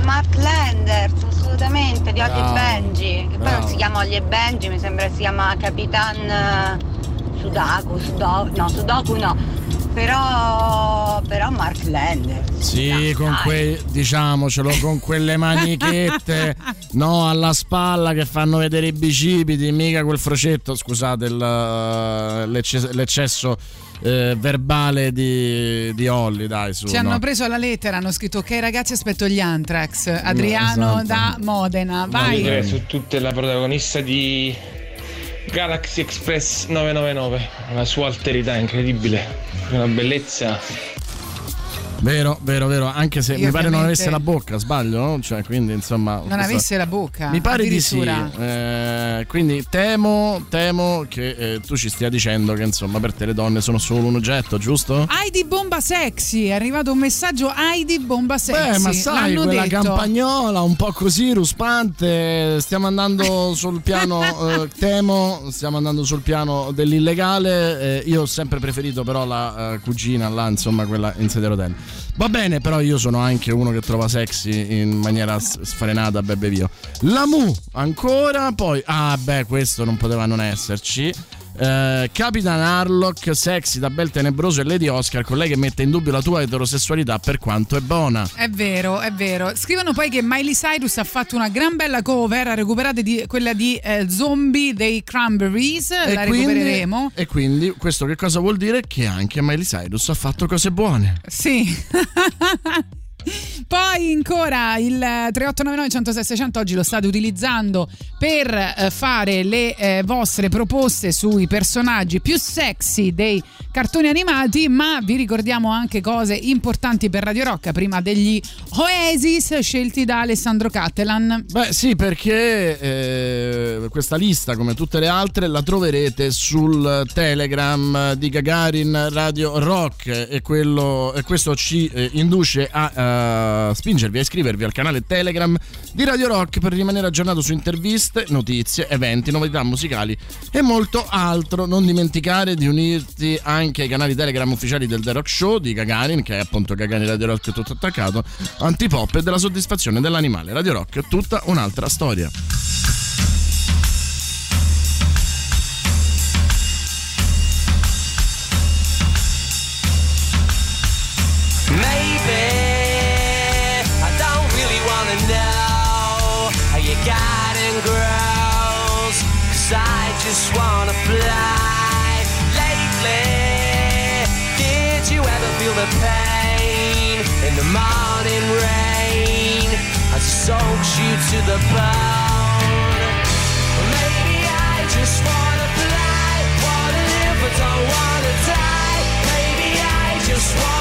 Mark Landers, assolutamente, di Ollie e Benji. Che poi non si chiama Ollie e Benji, mi sembra si chiama Capitan eh, Sudaku, Sudo- no, Sudoku no. Però, però Mark Landers. Sì, con quei, diciamocelo, con quelle manichette, no, alla spalla che fanno vedere i bicipiti, mica quel frocetto, scusate il- l'ecce- l'eccesso eh, verbale di, di Holly, dai, su. Ci no. hanno preso la lettera, hanno scritto ok ragazzi aspetto gli Anthrax. Adriano esatto. da Modena, vai. Su tutte la protagonista di Galaxy Express 999, la sua alterità incredibile, una bellezza. Vero, vero, vero, anche se Io mi pare non avesse la bocca, sbaglio, no? Cioè, quindi insomma... Non questa- avesse la bocca. Mi pare di sì, eh, quindi temo, temo che eh, tu ci stia dicendo che insomma per te le donne sono solo un oggetto, giusto? Heidi Bomba Sexy, è arrivato un messaggio Heidi Bomba Sexy. Beh, ma sai, L'hanno quella detto. campagnola un po' così ruspante, stiamo andando sul piano, eh, temo, stiamo andando sul piano dell'illegale. eh, io ho sempre preferito però la eh, cugina là, insomma, quella in rotelle. Va bene, però io sono anche uno che trova sexy in maniera sfrenata, bebe via. La Mu ancora, poi, ah beh, questo non poteva non esserci. Eh, Capitan Harlock, sexy da bel tenebroso e Lady Oscar, con lei che mette in dubbio la tua eterosessualità per quanto è buona. È vero, è vero. Scrivono poi che Miley Cyrus ha fatto una gran bella cover, ha recuperato di- quella di eh, Zombie dei Cranberries, la quindi- recupereremo. e quindi questo che cosa vuol dire? Che anche Miley Cyrus ha fatto cose buone. Sì. Poi ancora il 3899 106 600 oggi lo state utilizzando per eh, fare le eh, vostre proposte sui personaggi più sexy dei cartoni animati, ma vi ricordiamo anche cose importanti per Radio Rock prima degli Oasis scelti da Alessandro Cattelan. Beh sì, perché eh, questa lista, come tutte le altre, la troverete sul Telegram di Gagarin Radio Rock e, quello, e questo ci eh, induce a eh, spingervi a iscrivervi al canale Telegram di Radio Rock per rimanere aggiornato su interviste, notizie, eventi, novità musicali e molto altro. Non dimenticare di unirti anche ai canali Telegram ufficiali del The Rock Show di Gagarin, che è appunto Gagarin Radio Rock tutto attaccato, antipop e della soddisfazione dell'animale. Radio Rock, tutta un'altra storia. Morning rain as it soaks you to the bone? Maybe I just wanna fly, wanna live don't wanna die. Maybe I just wanna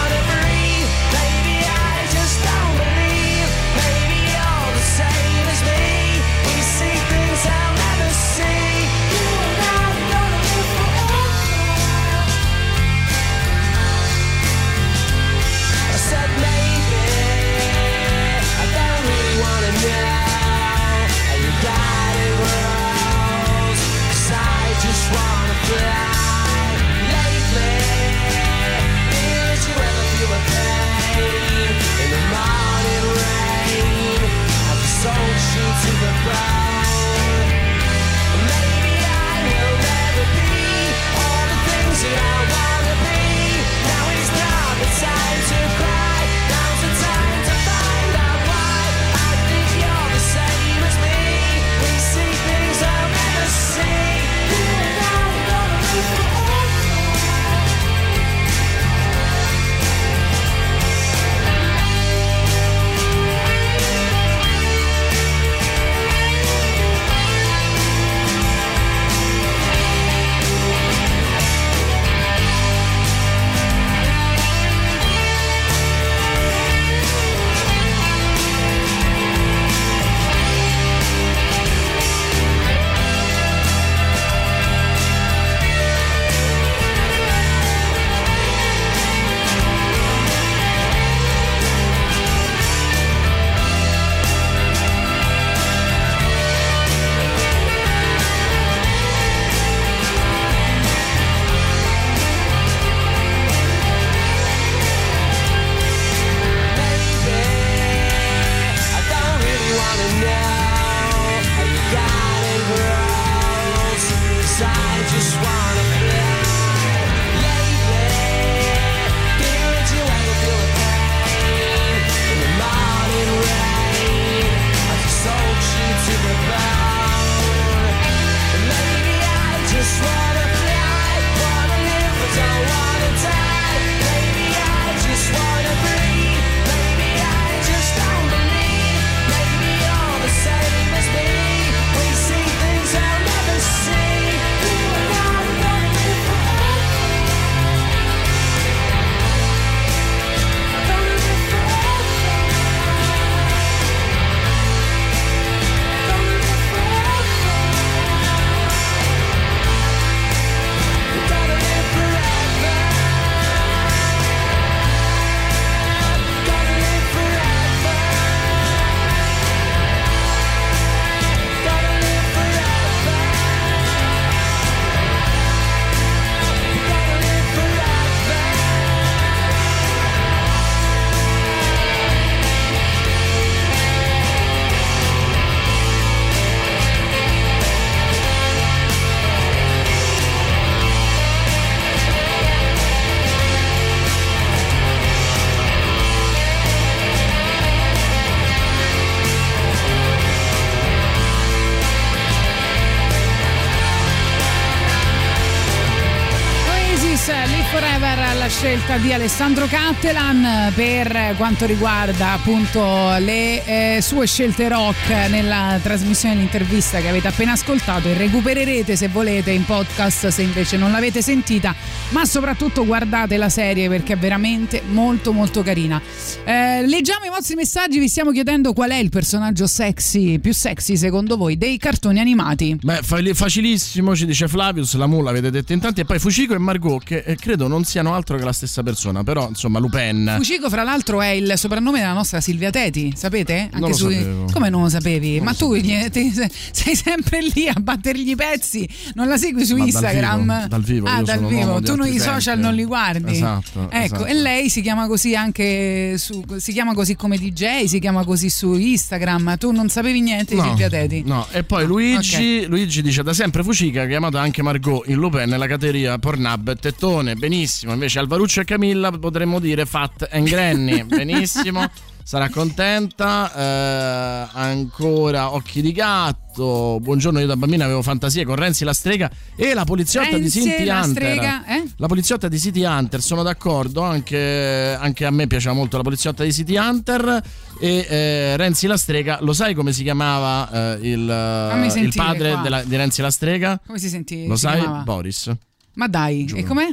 Forever scelta di Alessandro Cattelan per quanto riguarda appunto le eh, sue scelte rock nella trasmissione dell'intervista che avete appena ascoltato e recupererete se volete in podcast se invece non l'avete sentita ma soprattutto guardate la serie perché è veramente molto molto carina. Eh, leggiamo i vostri messaggi vi stiamo chiedendo qual è il personaggio sexy più sexy secondo voi dei cartoni animati? Beh, fa- facilissimo, ci dice Flavius, la mulla avete detto in tanti, e poi Fucico e Margot, che eh, credo non siano altro che la stessa persona, però insomma Lupin. Fucico, fra l'altro, è il soprannome della nostra Silvia Teti, sapete? Anche Non sapevo. Come non lo sapevi? Non Ma lo tu gli- ti- sei sempre lì a battergli i pezzi, non la segui su Ma dal Instagram? vivo, dal vivo, Ah, dal vivo. di Tu i social non li guardi. Esatto, Ecco, esatto. e lei si chiama così anche su, si chiama così come DJ, si chiama così su Instagram. Tu non sapevi niente di No, Silvia Teti? No, e poi Luigi, Luigi dice da sempre Fucica, chiamato anche Margot in Lupin nella categoria Pornhub e Tettone, benissimo. Invece Alvaruccio e Camilla potremmo dire Fat and Granny, benissimo. Sarà contenta. Eh, ancora Occhi di gatto. Buongiorno, io da bambina avevo fantasie con Renzi la strega e la poliziotta di Renzi, City la Hunter. strega, eh? La poliziotta di City Hunter, sono d'accordo, anche, anche a me piaceva molto la poliziotta di City Hunter e eh, Renzi la strega, lo sai come si chiamava eh, il, il padre della- di Renzi la strega? Come si senti? Lo si sai? chiamava? Boris. Ma dai, e com'è?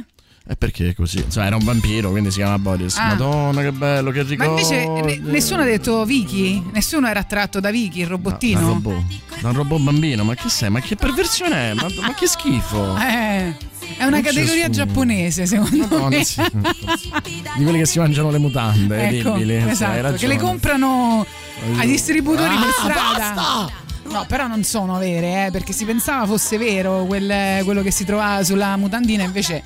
E perché è così? Insomma, era un vampiro, quindi si chiama Boris. Ah. Madonna, che bello, che Ma ricordo. invece ne- nessuno ha detto Vicky? Nessuno era attratto da Vicky, il robottino? Da un robot. Da un robot bambino, ma che sei? Ma che perversione è? Ma, ma che schifo! Eh, è una Non categoria giapponese, secondo Madonna, me. sì. Di quelli che si mangiano le mutande, ecco, hai esatto, che le comprano ai distributori Ah, per strada. basta! No, però non sono vere, eh, perché si pensava fosse vero quel- quello che si trovava sulla mutandina, invece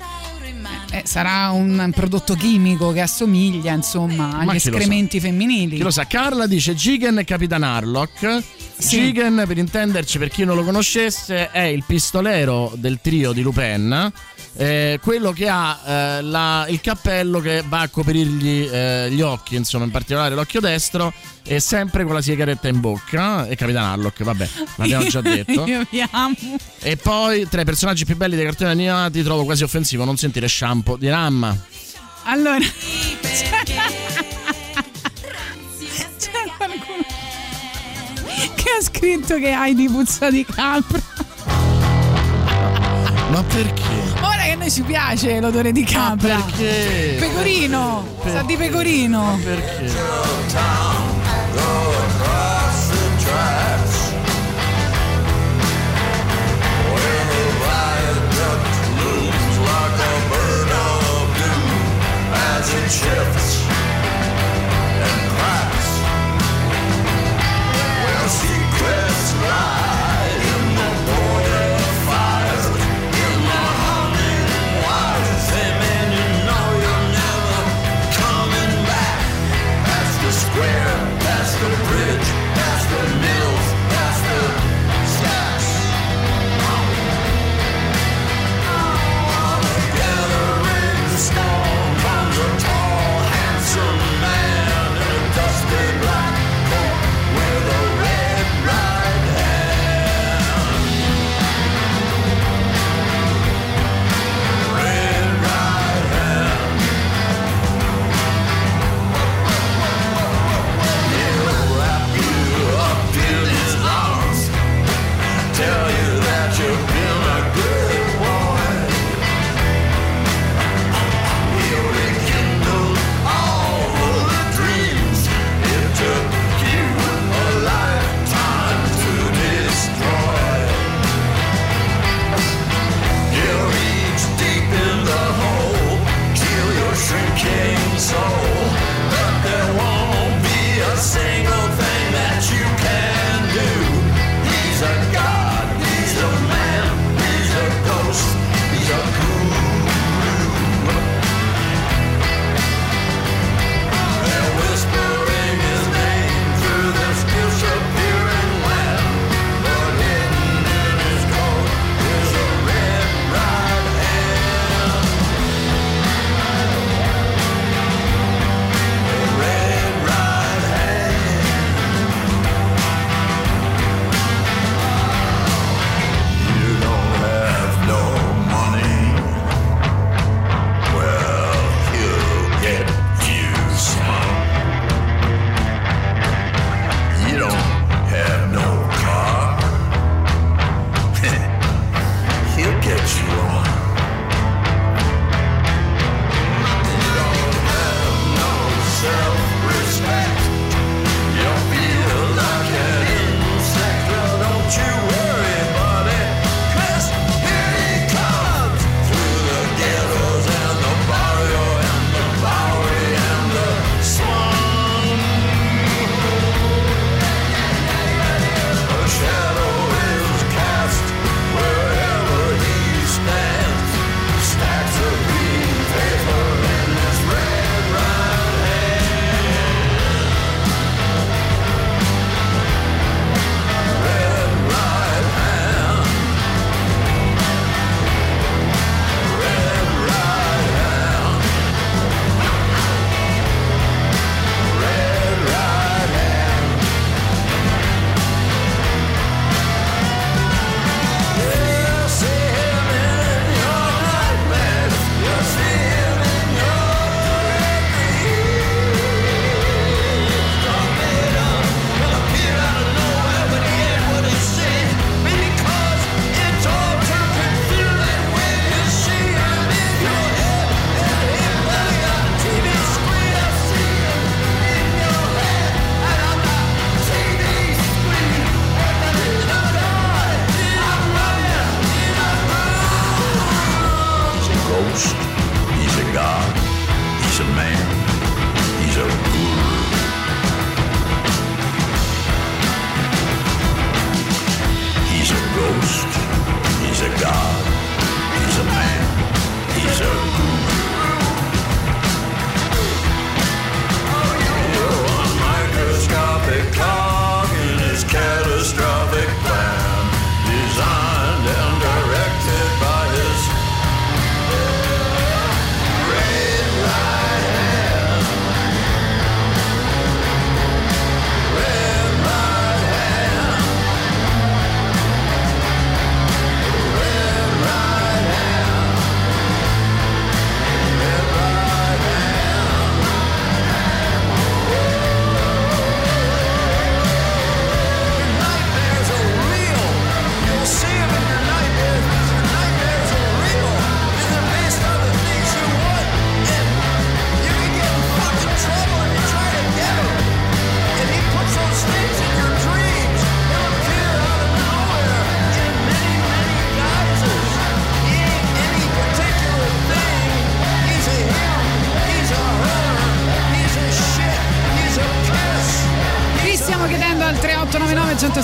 eh, sarà un prodotto chimico che assomiglia, insomma, agli escrementi femminili. Chi lo sa, Carla dice Jigen e Capitan Harlock. Sì. Jigen, per intenderci, per chi non lo conoscesse, è il pistolero del trio di Lupin. Eh, quello che ha eh, la- il cappello che va a coprirgli eh, gli occhi, insomma, in particolare l'occhio destro, e sempre con la sigaretta in bocca. E Capitan Harlock, vabbè, l'abbiamo già detto. Io vi amo. E poi, tra i personaggi più belli dei cartoni animati, trovo quasi offensivo non sentire shampoo di Ramma. Allora, c'è qualcuno che ha scritto che hai di puzza di capra. Ma perché? Ora che a noi ci piace l'odore di capra. perché? Pecorino, sa di pecorino. Perché? Shifts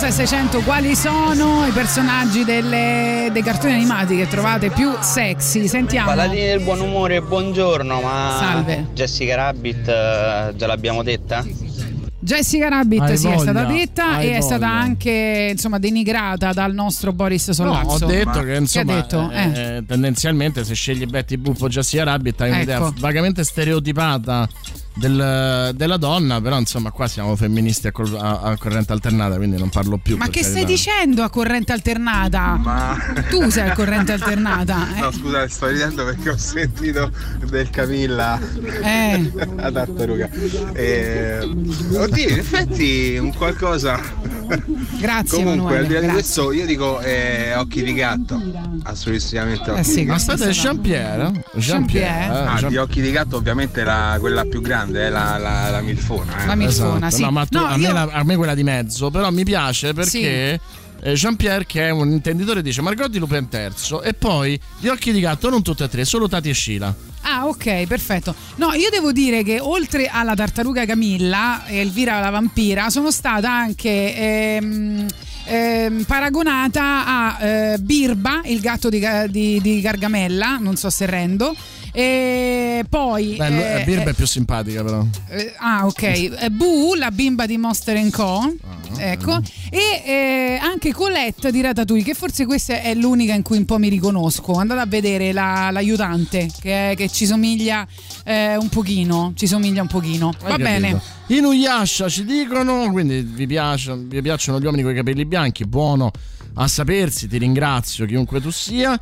3899 106 600 quali sono i personaggi delle- dei cartoni animati che trovate più sexy. Sentiamo. Paladini del buon umore, buongiorno, ma Salve. Jessica Rabbit eh, già l'abbiamo detta? Jessica Rabbit Hai sì, è stata voglia, detta e è stata voglia. anche insomma denigrata dal nostro Boris Sollazzo. No, ho detto che insomma ha detto? eh, Eh. eh, tendenzialmente se scegli Betty Buffo o Jessica Rabbit hai un'idea Ecco. vagamente stereotipata del- della donna, però insomma qua siamo femministi a, col- a- a corrente alternata, quindi non parlo più. Ma che stai dicendo a corrente alternata? Tu sei a corrente alternata. eh? No, scusate, sto ridendo perché ho sentito del Camilla Eh. a tartaruga. Eh, oddio, in effetti un qualcosa. Grazie, Comunque, Emanuele, al di là di questo, io dico eh, occhi di gatto. Assolutamente Eh sì. Aspetta, è Jean-Pierre? eh? Jean-Pierre. eh, Ah, Jean- di occhi di gatto, ovviamente la- quella più grande è la, la, la milfona. eh. La milfona, Esatto. sì. No, ma tu- No, a, me io- la- a me quella di mezzo, però mi piace perché eh, Jean-Pierre, che è un intenditore, dice Margot di Lupin terzo e poi gli occhi di gatto, non tutte e tre, solo Tati e Sheila. Ah, ok, perfetto. No, io devo dire che oltre alla tartaruga Camilla e Elvira la vampira, sono stata anche ehm, ehm, paragonata a eh, Birba, il gatto di, di- di Gargamella, non so se rendo. E poi. Beh, eh, eh, Birba eh, è più simpatica, però. eh, ah, ok. Boo, la bimba di Monster Co. Ah, ecco. E eh, anche Colette di Ratatouille, che forse questa è l'unica in cui un po' mi riconosco. Andate a vedere la- l'aiutante, che, che ci somiglia eh, un pochino. Ci somiglia un pochino. Va Hai bene. capito? Inuyasha ci dicono, quindi vi, piace- vi piacciono gli uomini con i capelli bianchi, buono a sapersi, ti ringrazio chiunque tu sia.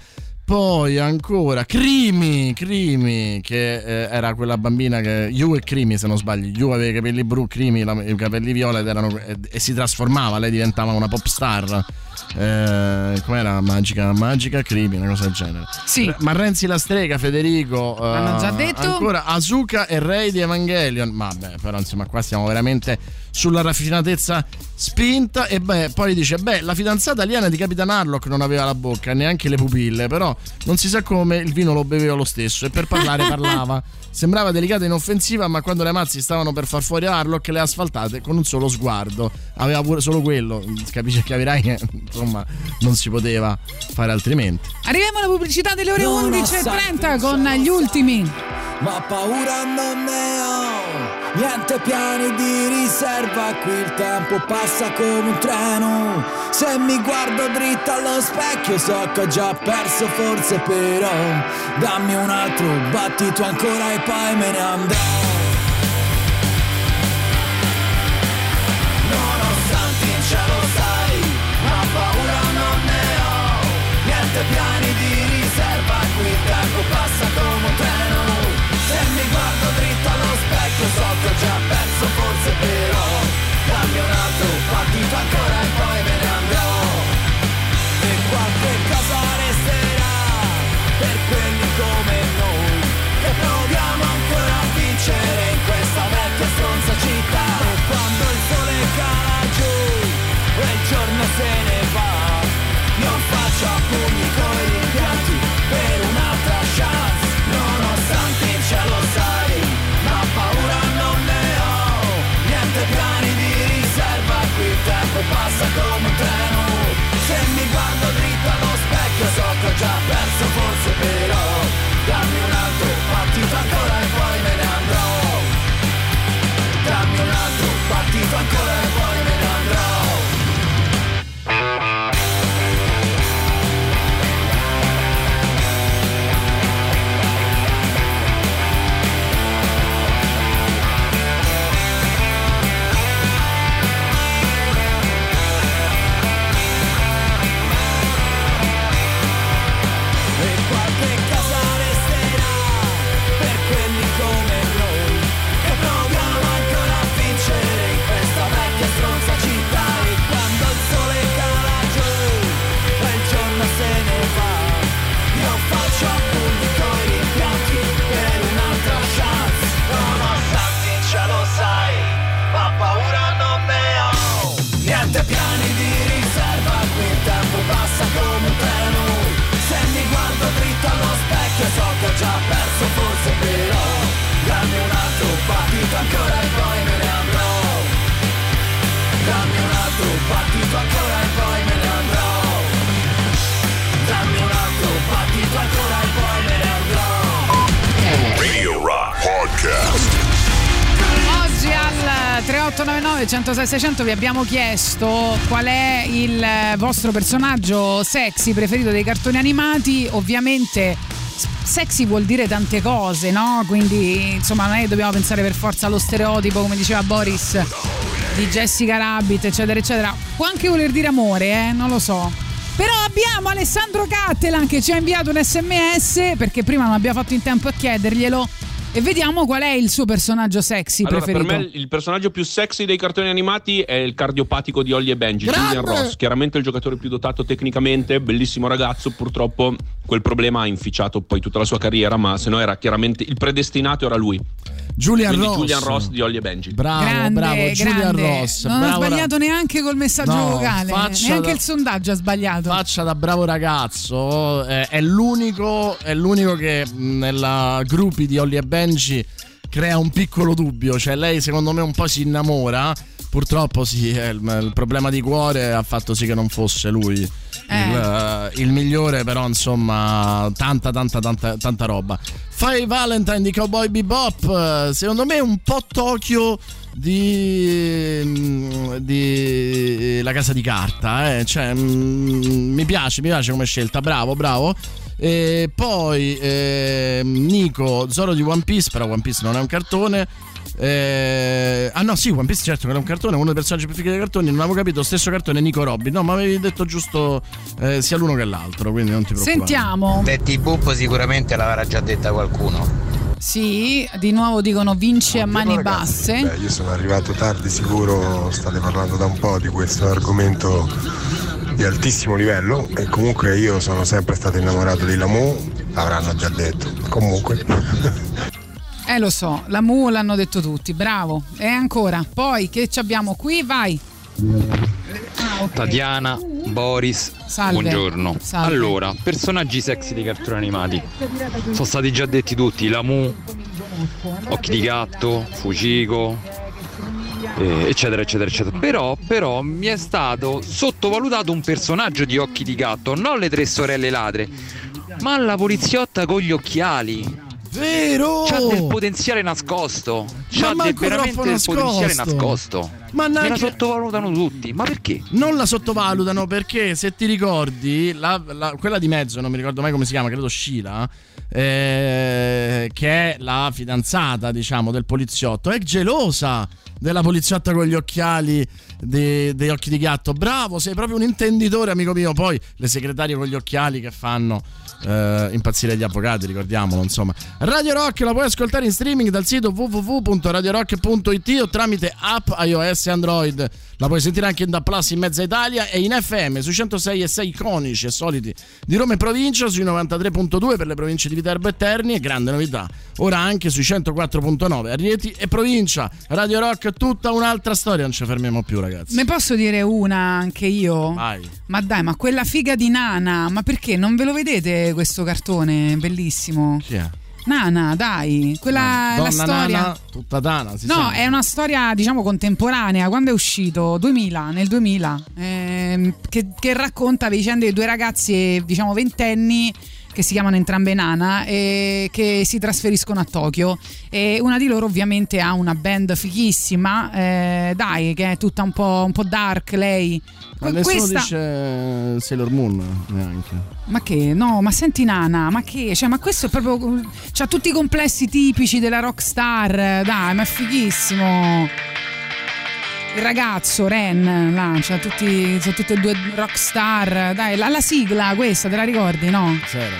Poi ancora Crimi, Crimi, che eh, era quella bambina che. Yu e Crimi, se non sbaglio. Yu aveva i capelli blu, Crimi i capelli viola ed erano, e, e si trasformava, lei diventava una pop star. Eh, com'era Magica? Magica Crimi, una cosa del genere. Sì. Ma Renzi la strega, Federico. eh, Hanno già detto? Ancora Asuka e Rey di Evangelion. Vabbè, però insomma, qua stiamo veramente sulla raffinatezza spinta. E beh, poi dice: Beh, la fidanzata aliena di Capitan Harlock non aveva la bocca, neanche le pupille. Però non si sa come il vino lo beveva lo stesso. E per parlare parlava. Sembrava delicata e inoffensiva, ma quando le mazzi stavano per far fuori Harlock, le ha asfaltate con un solo sguardo. Aveva pure solo quello. Capisci, capirai che insomma non si poteva fare altrimenti. Arriviamo alla pubblicità delle ore Non ho 11.30 con gli ultimi. Ma paura non ne ho, niente piani di riserva, qui il tempo passa come un treno. Se mi guardo dritto allo specchio so che ho già perso forse però dammi un altro battito ancora e poi me ne andrò. Nonostante in cielo sai, ma paura non ne ho, niente piani di riserva, qui il tempo passa come un treno. Se mi guardo dritto allo specchio so che 600 vi abbiamo chiesto qual è il vostro personaggio sexy preferito dei cartoni animati. Ovviamente sexy vuol dire tante cose, no? Quindi insomma non è che dobbiamo pensare per forza allo stereotipo, come diceva Boris, di Jessica Rabbit, eccetera, eccetera. Può anche voler dire amore, eh? Non lo so. Però abbiamo Alessandro Cattelan che ci ha inviato un sms perché prima non abbiamo fatto in tempo a chiederglielo. E vediamo qual è il suo personaggio sexy Allora, per preferito. me il personaggio più sexy dei cartoni animati è il cardiopatico di Ollie e Benji, Grande! Julian Ross. Chiaramente il giocatore più dotato tecnicamente, bellissimo ragazzo. Purtroppo quel problema ha inficiato poi tutta la sua carriera, ma se no era chiaramente il predestinato era lui. Julian Quindi Ross. Julian Ross di Ollie e Benji. Bravo, grande, bravo, Julian grande. Ross. Non bravo ho sbagliato neanche col messaggio No, vocale. Neanche da- il sondaggio ha sbagliato. Faccia da bravo ragazzo, eh, è, l'unico, è l'unico che mh, nella gruppi di Ollie e Benji crea un piccolo dubbio, cioè lei secondo me un po' si innamora, purtroppo sì, eh, il, il problema di cuore ha fatto sì che non fosse lui il, eh, il migliore, però insomma tanta tanta tanta tanta roba. Fai Valentine di Cowboy Bebop, eh, secondo me un po' Tokyo di, mm, di La Casa di Carta, eh. cioè, mm, mi piace, mi piace come scelta, bravo, bravo. E poi ehm, Nico, Zoro di One Piece, però One Piece non è un cartone. Eh, ah no, sì, One Piece certo che è un cartone, uno dei personaggi più fighi dei cartoni, non avevo capito, lo stesso cartone Nico Robin. No, ma avevi detto giusto eh, sia l'uno che l'altro, quindi non ti preoccupare. Sentiamo. Betty Boop sicuramente l'avrà già detta qualcuno. Sì, di nuovo dicono vince a mani basse. Beh, io sono arrivato tardi, sicuro state parlando da un po' di questo argomento di altissimo livello e comunque io sono sempre stato innamorato di Lamu, l'avranno già detto. Comunque. Eh lo so, la Mu l'hanno detto tutti, bravo. E ancora, poi che ci abbiamo qui? Vai. Tatiana, Boris, Salve. buongiorno. Salve. Allora, personaggi sexy dei cartoni animati. Sono stati già detti tutti, Lamu, Occhi di Gatto, Fujiko, eh, eccetera, eccetera, eccetera. Però, però mi è stato sottovalutato un personaggio di Occhi di Gatto, non le tre sorelle ladre, ma la poliziotta con gli occhiali. Vero! C'ha del potenziale nascosto. C'ha Ma del, veramente del potenziale nascosto. Ma Me la neanche- sottovalutano tutti. Ma perché? Non la sottovalutano perché se ti ricordi, la- la- quella di mezzo, non mi ricordo mai come si chiama, credo Sheila, eh, che è la fidanzata, diciamo, del poliziotto, è gelosa della poliziotta con gli occhiali de- degli occhi di gatto. Bravo, sei proprio un intenditore, amico mio. Poi le segretarie con gli occhiali che fanno eh, impazzire gli avvocati, ricordiamolo, insomma. Radio Rock la puoi ascoltare in streaming dal sito www.radiorock.it o tramite app iOS e Android. La puoi sentire anche in Da Plus in mezza Italia e in FM sui 106 e 6 iconici e soliti di Roma e provincia, sui 93.2 per le province di Viterbo e Terni e grande novità, ora anche sui 104.9 a Rieti e provincia. Radio Rock tutta un'altra storia, non ci fermiamo più ragazzi. Ne posso dire una anche io? Vai. Ma dai, ma quella figa di Nana, ma perché non ve lo vedete questo cartone? Bellissimo. Chi è? Nana, dai, quella è la Donna storia. Nana, tutta Dana, No, sa. è una storia, diciamo, contemporanea. Quando è uscito? 2000, nel 2000, ehm, che, che racconta vicende di due ragazzi, diciamo, ventenni che si chiamano entrambe Nana e che si trasferiscono a Tokyo. E una di loro ovviamente ha una band fighissima eh, dai che è tutta un po', un po' dark lei. Ma nessuno questa dice Sailor Moon neanche. ma che? No ma senti Nana ma che? Cioè ma questo è proprio c'ha tutti i complessi tipici della rockstar dai ma è fighissimo il ragazzo Ren là, c'ha tutti, sono tutte e due rockstar dai la, la sigla questa te la ricordi no? Zero.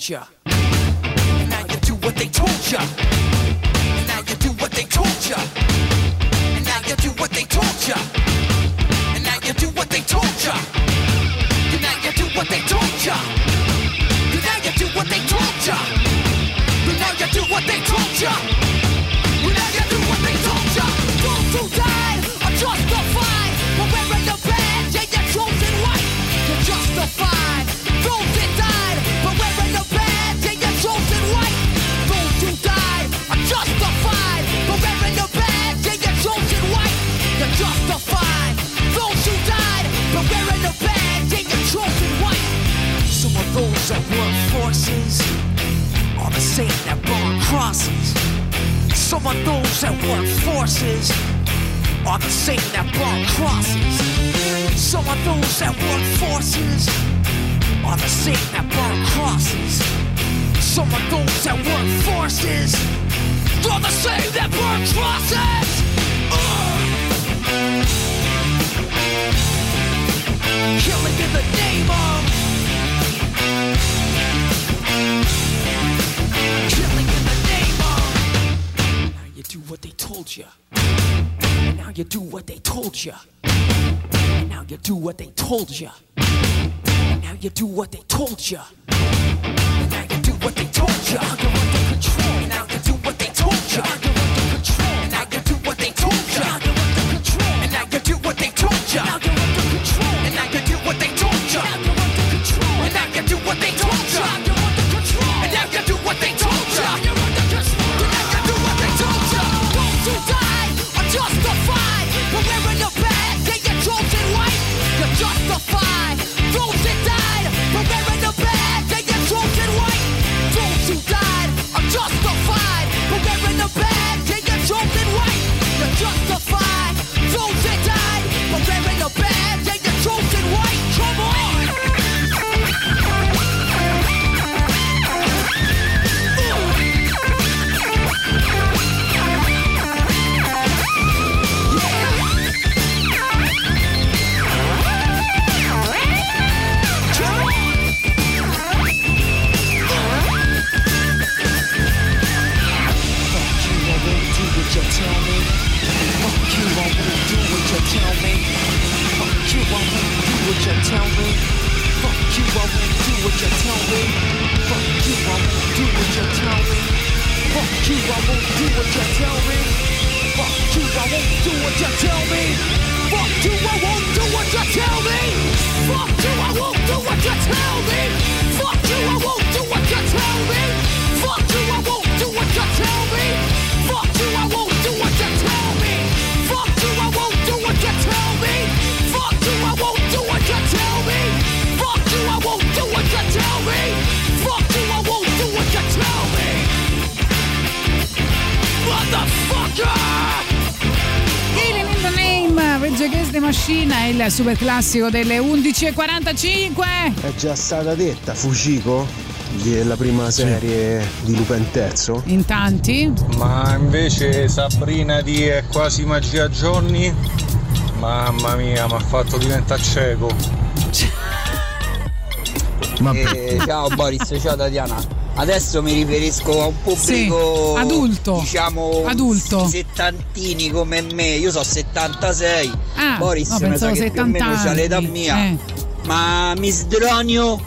culture. Il super classico delle 11.45. È già stata detta Fujiko della prima serie di Lupin Terzo? In tanti? Ma invece Sabrina di È quasi magia Johnny? Mamma mia, mi ha fatto diventare cieco. Eh, ciao Boris, ciao Tatiana. Adesso mi riferisco a un pubblico Sì, adulto. diciamo Adulto. settantini come me. Io so 76. Ah, Boris no, pensavo che più o 70 meno c'ha l'età anni. mia. Eh. Ma Miss Dronio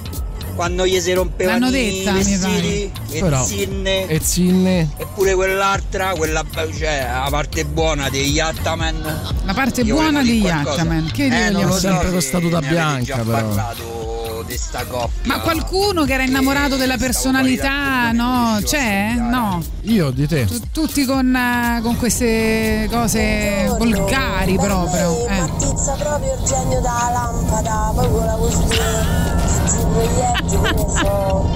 quando gli si rompevano i vestiti e Però- zinne E Zinne. e pure quell'altra, quella cioè la parte buona degli Yattaman. La parte buona degli. Yattaman. Che Eh, lo so, dire? Sempre ne avete bianca, già però. parlato di sta coppia. Ma qualcuno che era innamorato della personalità, no? C'è? No. Io di te. Tu- Tutti con, eh, con queste cose volgari proprio. Eh. Mattizza proprio il genio della lampada, poi con la questi, questi proietti, che ne so,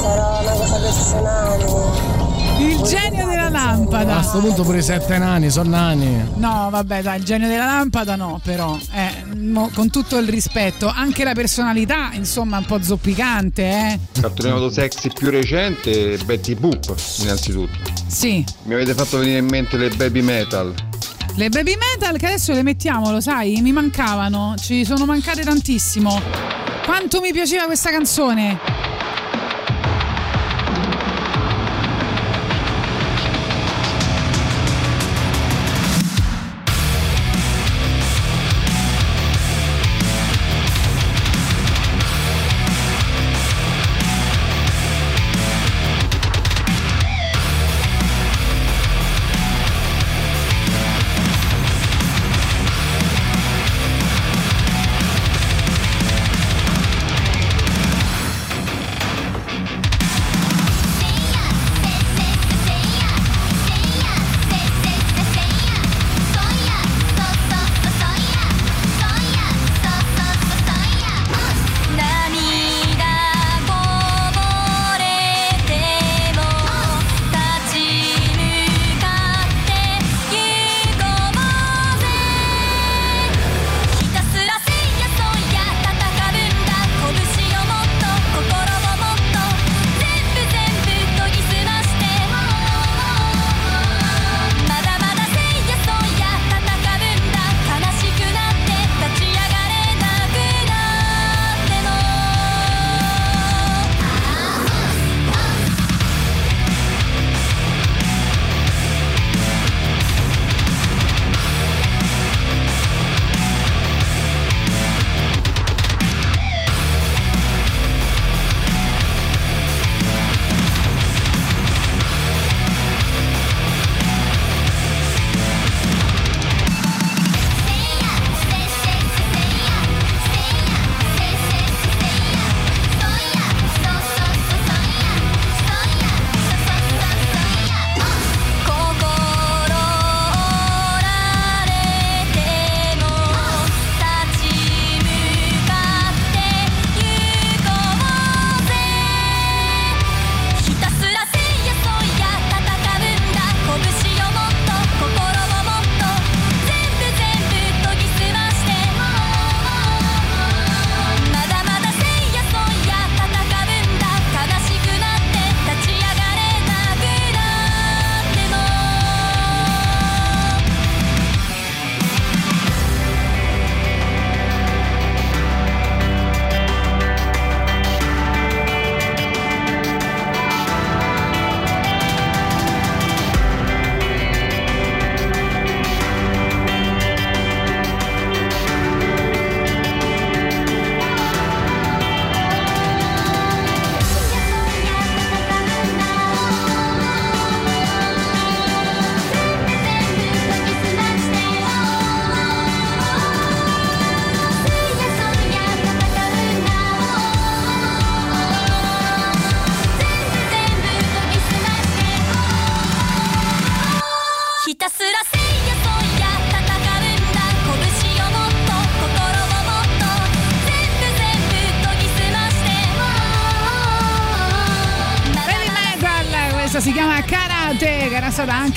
sarà una cosa personale. Il genio della A lampada. questo punto pure i sette nani, sono nani. No, vabbè, dai, il genio della lampada no, però, eh, mo- con tutto il rispetto, anche la personalità, insomma, un po' zoppicante, eh. Cartone animato sexy più recente Betty Boop, innanzitutto. Sì. Mi avete fatto venire in mente le baby metal. Le baby metal che adesso le mettiamo, lo sai, mi mancavano, ci sono mancate tantissimo. Quanto mi piaceva questa canzone.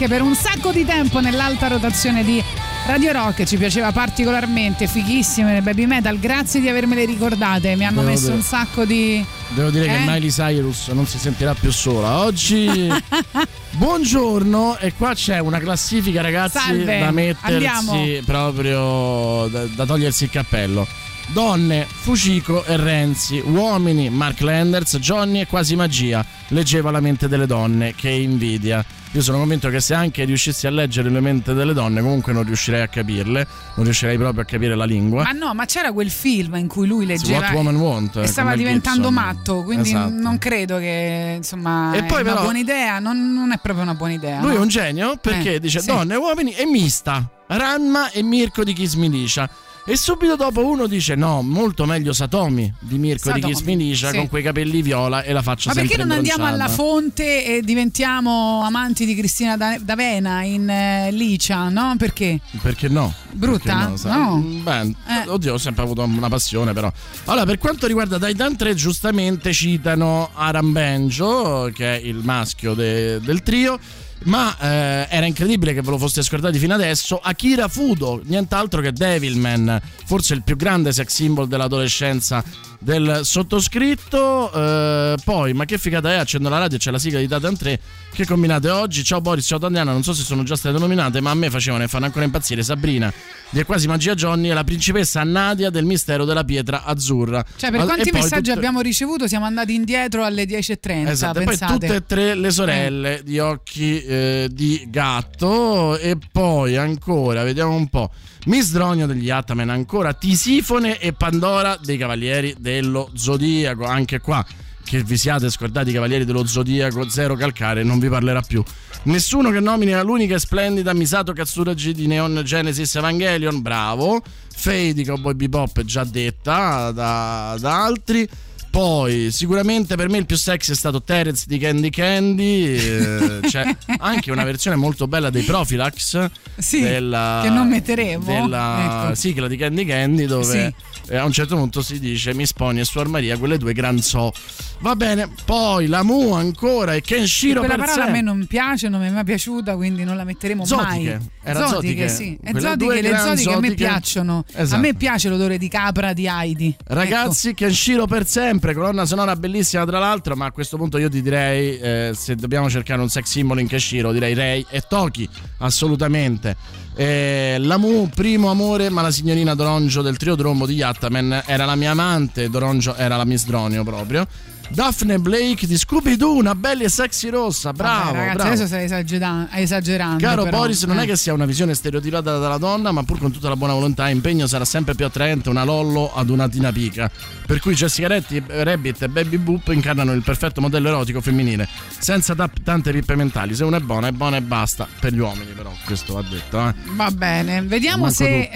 Che anche per un sacco di tempo nell'alta rotazione di Radio Rock ci piaceva particolarmente, fighissime le baby metal, grazie di avermele ricordate, mi hanno Devo messo dire- un sacco di... Devo dire che Eh? Miley Cyrus non si sentirà più sola. Oggi buongiorno e qua c'è una classifica ragazzi Salve, da mettersi andiamo. proprio da, da togliersi il cappello. Donne, Fucico e Renzi, uomini, Mark Landers, Johnny e quasi magia. Leggeva la mente delle donne, che invidia. Io sono convinto che se anche riuscissi a leggere le mente delle donne, comunque non riuscirei a capirle, non riuscirei proprio a capire la lingua. Ma no, ma c'era quel film in cui lui leggeva What Woman Want, e con stava diventando Gibson. matto, quindi Esatto. non credo che insomma E è poi una però- buona idea, non, non è proprio una buona idea. Lui è no? un genio perché Eh, dice sì. donne, uomini e mista. Ranma e Mirko di Kiss Milicia. E subito dopo uno dice no, molto meglio Satomi di Mirko di Satomi, Kiss Milicia sì. con quei capelli viola e la faccia Ma perché non andiamo alla fonte e diventiamo amanti di Cristina Da- D'Avena in eh, Licia, no? Perché? Perché no? Brutta? Perché no? No. Beh, Eh. oddio, ho sempre avuto una passione però. Allora, per quanto riguarda Titan 3, giustamente citano Aram Benjo, che è il maschio de- del trio. Ma eh, era incredibile che ve lo foste scordati fino adesso. Akira Fudo, nient'altro che Devilman, forse il più grande sex symbol dell'adolescenza del sottoscritto. Eh, poi, ma che figata è? Accendo la radio e c'è la sigla di Titan 3 che combinate oggi. Ciao Boris, ciao Tandiana. Non so se sono già state nominate, ma a me facevano e fanno ancora impazzire Sabrina di È quasi magia Johnny e la principessa Nadia del mistero della pietra azzurra. Cioè, per quanti e messaggi tutte- abbiamo ricevuto siamo andati indietro alle 10.30, Esatto, e poi tutte e tre le sorelle di occhi eh, di gatto e poi ancora, vediamo un po', Miss Dronio degli Ataman, ancora Tisifone e Pandora dei Cavalieri dello Zodiaco, anche qua che vi siate scordati i Cavalieri dello Zodiaco, zero calcare, non vi parlerà più. Nessuno che nomini l'unica e splendida Misato Katsuragi di Neon Genesis Evangelion, bravo. Faye di Cowboy Bebop già detta da, da altri. Poi, sicuramente per me il più sexy è stato Terence di Candy Candy. eh, c'è anche una versione molto bella dei Profilax. Sì, della, che non metteremo. Della Ecco. sigla di Candy Candy, dove Sì. eh, a un certo punto si dice Mi spogni e Suor Maria, quelle due gran so. Va bene, poi la Mu ancora e Kenshiro Quella per parola a me sempre. non piace, non mi è mai piaciuta, quindi non la metteremo Zotiche. mai. Era zotiche. sì. E zotiche, le gran zotiche a me zotiche. piacciono. Esatto. A me piace l'odore di capra di Heidi. Ragazzi, Kenshiro per sempre, colonna sonora bellissima tra l'altro, ma a questo punto io ti direi, eh, se dobbiamo cercare un sex symbol in Kenshiro, direi Rei e Toki, assolutamente. Eh, la Mu, primo amore, ma la signorina Doronjo del trio Drombo di Yattaman era la mia amante, Doronjo era la Miss Dronio proprio. Daphne Blake di Scooby-Doo, una bella e sexy rossa, bravo, Vabbè, ragazzi, bravo. adesso stai esagera- esagerando. Caro però. Boris, non Eh. è che sia una visione stereotipata dalla donna, ma pur con tutta la buona volontà e impegno sarà sempre più attraente una Lollo ad una Tina Pica. Per cui Jessica Retti, Rabbit e Baby Boop incarnano il perfetto modello erotico femminile, senza ta- tante pippe mentali. Se una è buona, è buona e basta. Per gli uomini, però, questo va detto. Eh. Va bene, vediamo Manco se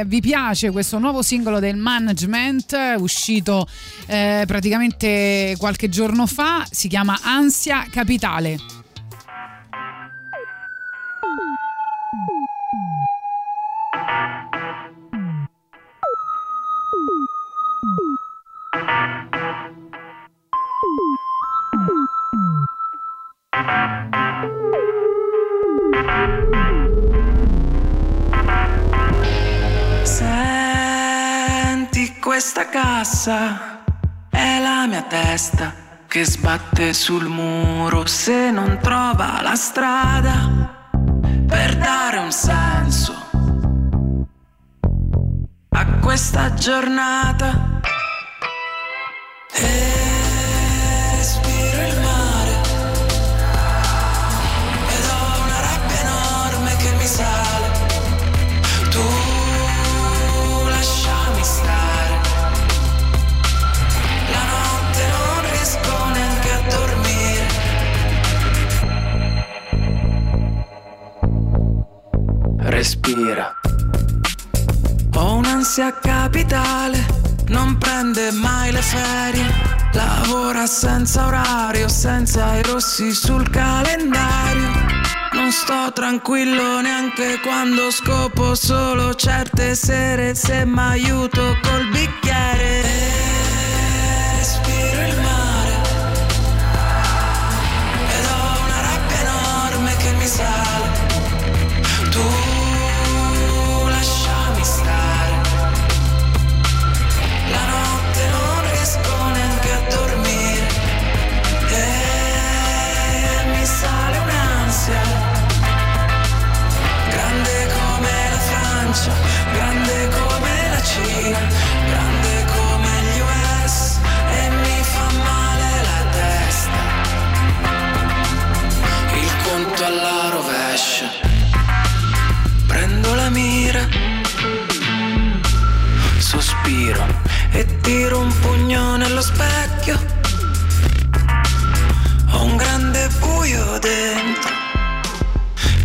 eh, vi piace questo nuovo singolo del management uscito qualche giorno fa, si chiama Ansia Capitale. Senti questa cassa, è la mia testa che sbatte sul muro se non trova la strada per dare un senso a questa giornata. E respiro il mare ed ho una rabbia enorme che mi sale. Respira. Ho un'ansia capitale, non prende mai le ferie. Lavora senza orario, senza i rossi sul calendario. Non sto tranquillo neanche quando scopo solo certe sere se m'aiuto col bicchiere. Specchio. Ho un grande buio dentro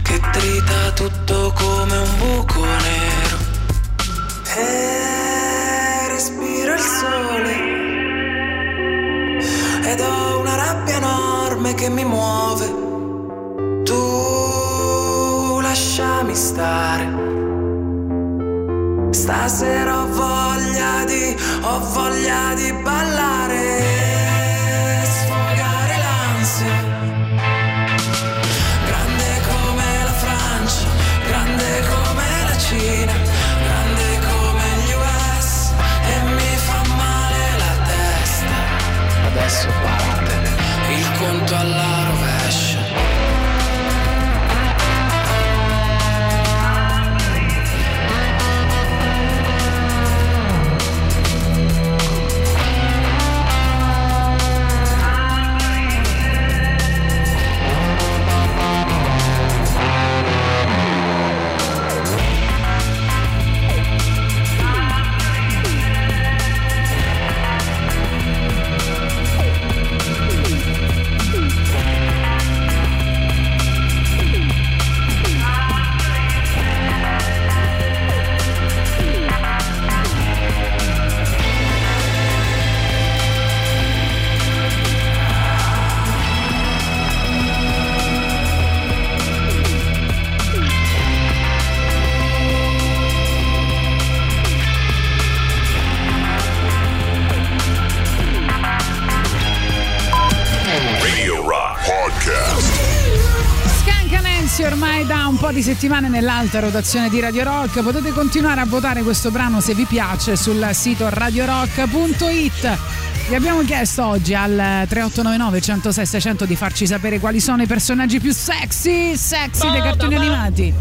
che trita tutto come un buco nero. E respiro il sole ed ho una rabbia enorme che mi muove. Tu lasciami stare. Stasera ho voglia di, ho voglia di ballare settimane nell'alta rotazione di Radio Rock. Potete continuare a votare questo brano se vi piace sul sito radiorock.it. Vi abbiamo chiesto oggi al 3899 106 600 di farci sapere quali sono i personaggi più sexy, sexy dei cartoni animati.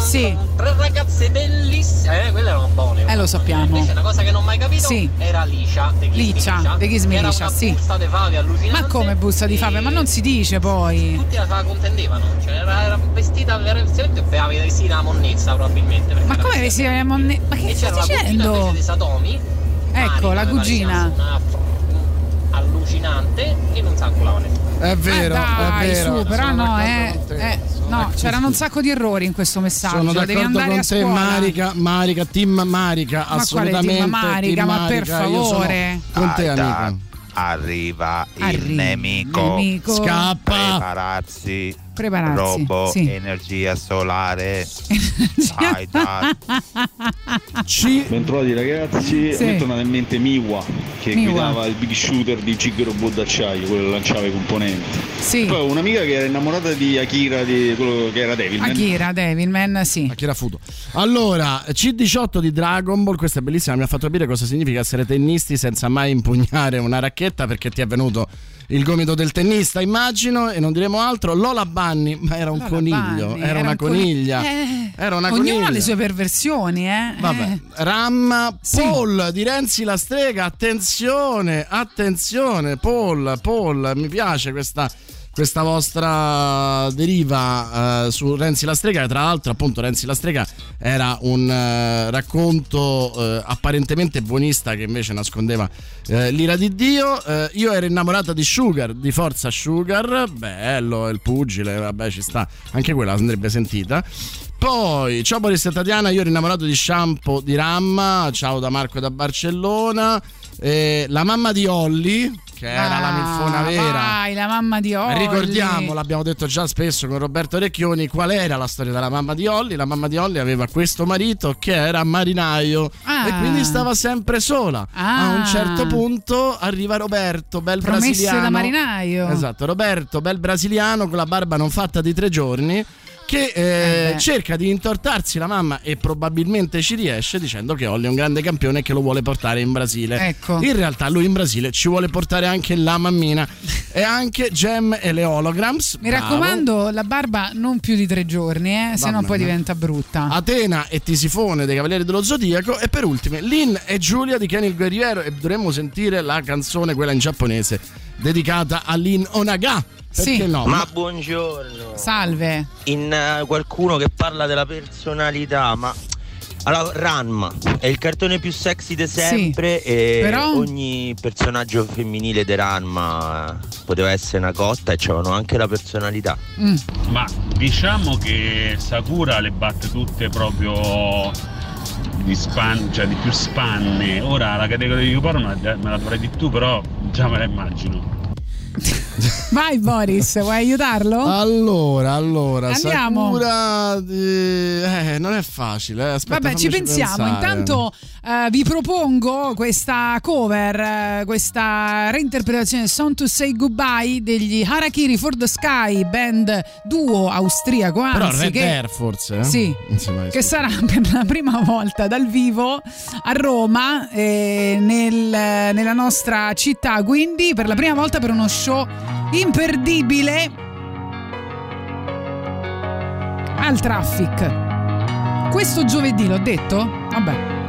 Sì. Tre ragazze bellissime. Eh, quelle erano buone. Eh, lo sappiamo. Invece una cosa che non ho mai capito Sì. era Licia. Licia, De Ghismi Era Licia, una sì. busta di fave allucinante. Ma come busta di fave? Ma non si dice poi. Tutti la, la contendevano. Cioè, era, era vestita veramente beveva sì, la monnezza probabilmente. Ma come vestita- si chiama? Ma che stai la dicendo? Invece di Satomi. Ecco, la cugina. si una allucinante e non sa ancolava nessuno. È vero, Ma dai, è vero. su, però sono no, eh, eh, no, c'erano un sacco di errori in questo messaggio. Sono Devi d'accordo andare con a te, scuola. Marica, Marica, team Marica, Ma assolutamente. team Marica? Ma per Marica, io sono favore. Con te, amica. Arriva il Arriva nemico. nemico. Scappa. Prepararsi. Prepararsi, Robo, sì. energia solare. Aida. Bentrovati ragazzi, Sì. mi è tornata in mente Miwa che Miwa. guidava il big shooter di Gig Robot d'acciaio, quello che lanciava i componenti. Sì. Poi un'amica che era innamorata di Akira, di quello che era Devilman. Akira, Devilman, sì. Akira Futo. Allora, C18 di Dragon Ball, questa è bellissima, mi ha fatto capire cosa significa essere tennisti senza mai impugnare una racchetta perché ti è venuto il gomito del tennista, immagino, e non diremo altro. Lola Bunny, ma era un Lola coniglio, Bunny, era, una un coni- coniglia. Eh, Era una Ognuno coniglia. ha le sue perversioni, eh. Vabbè, Eh. Ram Paul di Renzi la strega, attenzione, attenzione, Paul, Paul, mi piace questa, questa vostra deriva eh, su Renzi la strega, tra l'altro appunto Renzi la strega era un eh, racconto eh, apparentemente buonista che invece nascondeva eh, l'ira di Dio, Eh, io ero innamorata di Sugar, di Forza Sugar, bello, il pugile, vabbè ci sta, anche quella andrebbe sentita. Poi, ciao Boris e Tatiana, io ero innamorato di shampoo di Ramma, ciao da Marco da Barcellona, Eh, la mamma di Olli, che era la milfona Ah, vera. Vai, la mamma di Olli. Ricordiamo, l'abbiamo detto già spesso con Roberto Recchioni, qual era la storia della mamma di Olli. La mamma di Olli aveva questo marito che era marinaio Ah. e quindi stava sempre sola. Ah. A un certo punto arriva Roberto, bel Promesse brasiliano. da marinaio. Esatto, Roberto, bel brasiliano con la barba non fatta di tre giorni. Che eh, Eh cerca di intortarsi la mamma e probabilmente ci riesce dicendo che Olli è un grande campione e che lo vuole portare in Brasile. Ecco. In realtà lui in Brasile ci vuole portare anche la mammina e anche Gem e le holograms. Mi Bravo. raccomando, la barba non più di tre giorni, eh, se no poi diventa brutta. Atena e Tisifone dei Cavalieri dello Zodiaco e per ultime Lin e Giulia di Kenny il Guerriero e dovremmo sentire la canzone quella in giapponese dedicata a Lin Onaga Sì. no? Ma buongiorno. Salve. In eh, qualcuno che parla della personalità, ma Allora, Ranma è il cartone più sexy di sempre e però- ogni personaggio femminile di Ranma poteva essere una cotta e c'avevano anche la personalità. Mm. Ma diciamo che Sakura le batte tutte proprio di span, cioè di più spanne. Ora la categoria di Yuparo me la, me la dovrai di tu, però già me la immagino. Vai Boris, vuoi aiutarlo? Allora, allora, Andiamo. Sakura eh, eh, non è facile. eh. Aspetta, Vabbè, ci pensiamo. pensare. Intanto eh, vi propongo questa cover, eh, questa reinterpretazione Song to Say Goodbye degli Harakiri for the Sky, band duo austriaco, Però anzi, Red che, Air forse. eh? Sì, Insieme ai che sarà per la prima volta dal vivo a Roma, nel- nella nostra città. Quindi, per la prima volta per uno show imperdibile al traffic. Questo giovedì, l'ho detto? Vabbè.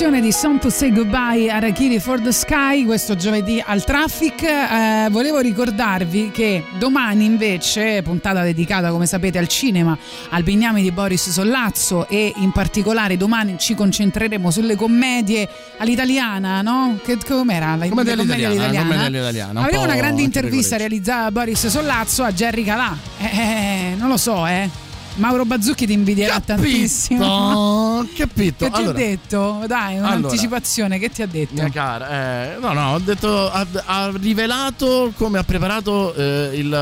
Versione di Song to Say Goodbye a Rakiri for the Sky questo giovedì al Traffic. Eh, volevo ricordarvi che domani invece, puntata dedicata come sapete al cinema, al Bignami di Boris Sollazzo e in particolare domani ci concentreremo sulle commedie all'italiana, no? Che, com'era? La, Commedia all'italiana, all'italiana, Avremo una grande intervista realizzata da Boris Sollazzo a Jerry Calà. Eh, eh, non lo so, eh. Mauro Bazzucchi ti invidierà tantissimo. No, capito. Che ti Allora, ha detto? Dai, Allora. un'anticipazione, che ti ha detto? Mia cara, eh, no, no, ho detto, ha, ha rivelato come ha preparato eh, il,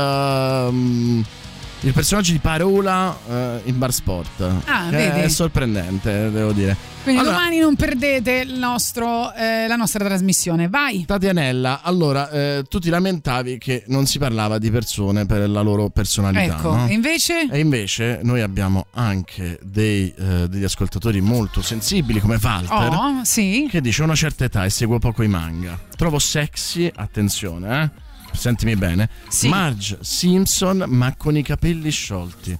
um, il personaggio di parola eh, in bar sport. Ah, vedi? È sorprendente, devo dire. Quindi Allora, domani non perdete il nostro, eh, la nostra trasmissione. Vai. Tatianella, allora, eh, tu ti lamentavi che non si parlava di persone per la loro personalità. Ecco, no? e invece? E invece noi abbiamo anche dei, eh, degli ascoltatori molto sensibili come Walter. Oh, sì. Che dice una certa età e seguo poco i manga. Trovo sexy, attenzione, eh. Sentimi bene. Sì. Marge Simpson, ma con i capelli sciolti.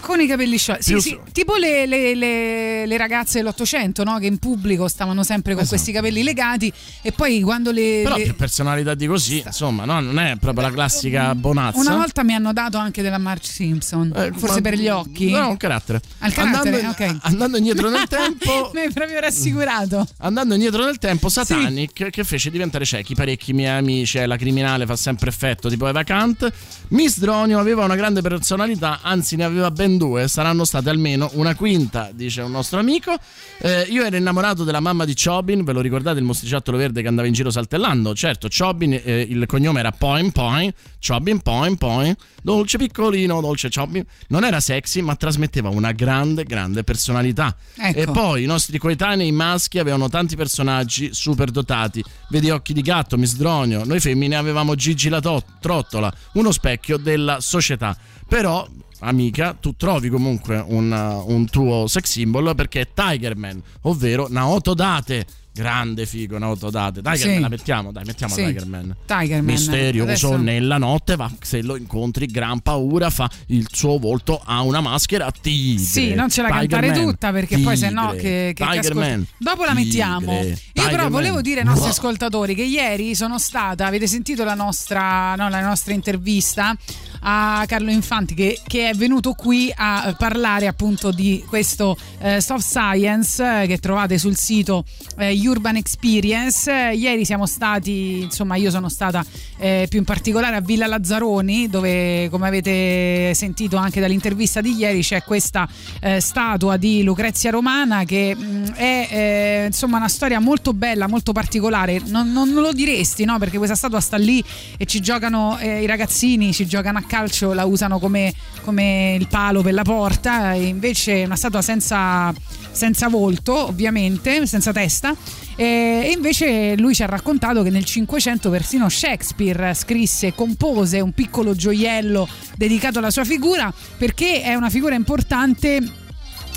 Con i capelli sciolti. Sì, sì, tipo le, le- le- le ragazze dell'Ottocento, no? Che in pubblico stavano sempre con Esatto. questi capelli legati e poi quando le... Però più personalità di così, insomma, no? non è proprio la classica bonazza. Una volta mi hanno dato anche della Marge Simpson, Eh, forse ma- per gli occhi. No, un carattere. Al carattere, andando, ok. andando indietro nel tempo. Mi hai proprio rassicurato. Andando indietro nel tempo, Satanic che fece diventare ciechi parecchi miei amici, eh, la criminale fa sempre effetto tipo Eva Kant. Miss Dronio aveva una grande personalità, anzi ne aveva ben due, saranno state almeno una quinta, dice un nostro amico. Eh, io ero innamorato della mamma di Chobin, ve lo ricordate il mostriciattolo verde che andava in giro saltellando? Certo, Chobin, eh, il cognome era Poin Poin, Chobin Poin Poin, dolce piccolino, dolce Chobin. Non era sexy, ma trasmetteva una grande, grande personalità. Ecco. E poi i nostri coetanei maschi avevano tanti personaggi super dotati. Vedi Occhi di Gatto, Miss Dronio. Noi femmine avevamo Gigi la to- Trottola, uno specchio della società. Però, amica, tu trovi comunque un, uh, un tuo sex symbol perché è Tiger Man, ovvero Naoto Date. Grande figo, Naoto Date. Tiger Sì. La mettiamo, dai, mettiamo Sì. Tiger Man. Tiger Man. Misterioso Adesso- nella notte va, se lo incontri gran paura fa il suo volto a una maschera tigre. Sì, non ce la Tiger cantare Man, tutta perché poi se tigre, no che, che- che Tiger ascolti- Man, Dopo la tigre, mettiamo. Io Tiger però Man. volevo dire ai nostri ascoltatori che ieri sono stata, avete sentito la nostra, no, la nostra intervista a Carlo Infanti che, che è venuto qui a parlare appunto di questo eh, soft science eh, che trovate sul sito eh, Urban Experience. Ieri siamo stati, insomma io sono stata eh, più in particolare a Villa Lazzaroni dove come avete sentito anche dall'intervista di ieri c'è questa eh, statua di Lucrezia Romana che mh, è eh, insomma una storia molto bella, molto particolare. Non, non lo diresti, no? Perché questa statua sta lì e ci giocano i ragazzini, ci giocano a calcio, la usano come, come il palo per la porta. Invece è una statua senza, senza volto, ovviamente, senza testa. E invece lui ci ha raccontato che nel 500 persino Shakespeare scrisse e compose un piccolo gioiello dedicato alla sua figura perché è una figura importante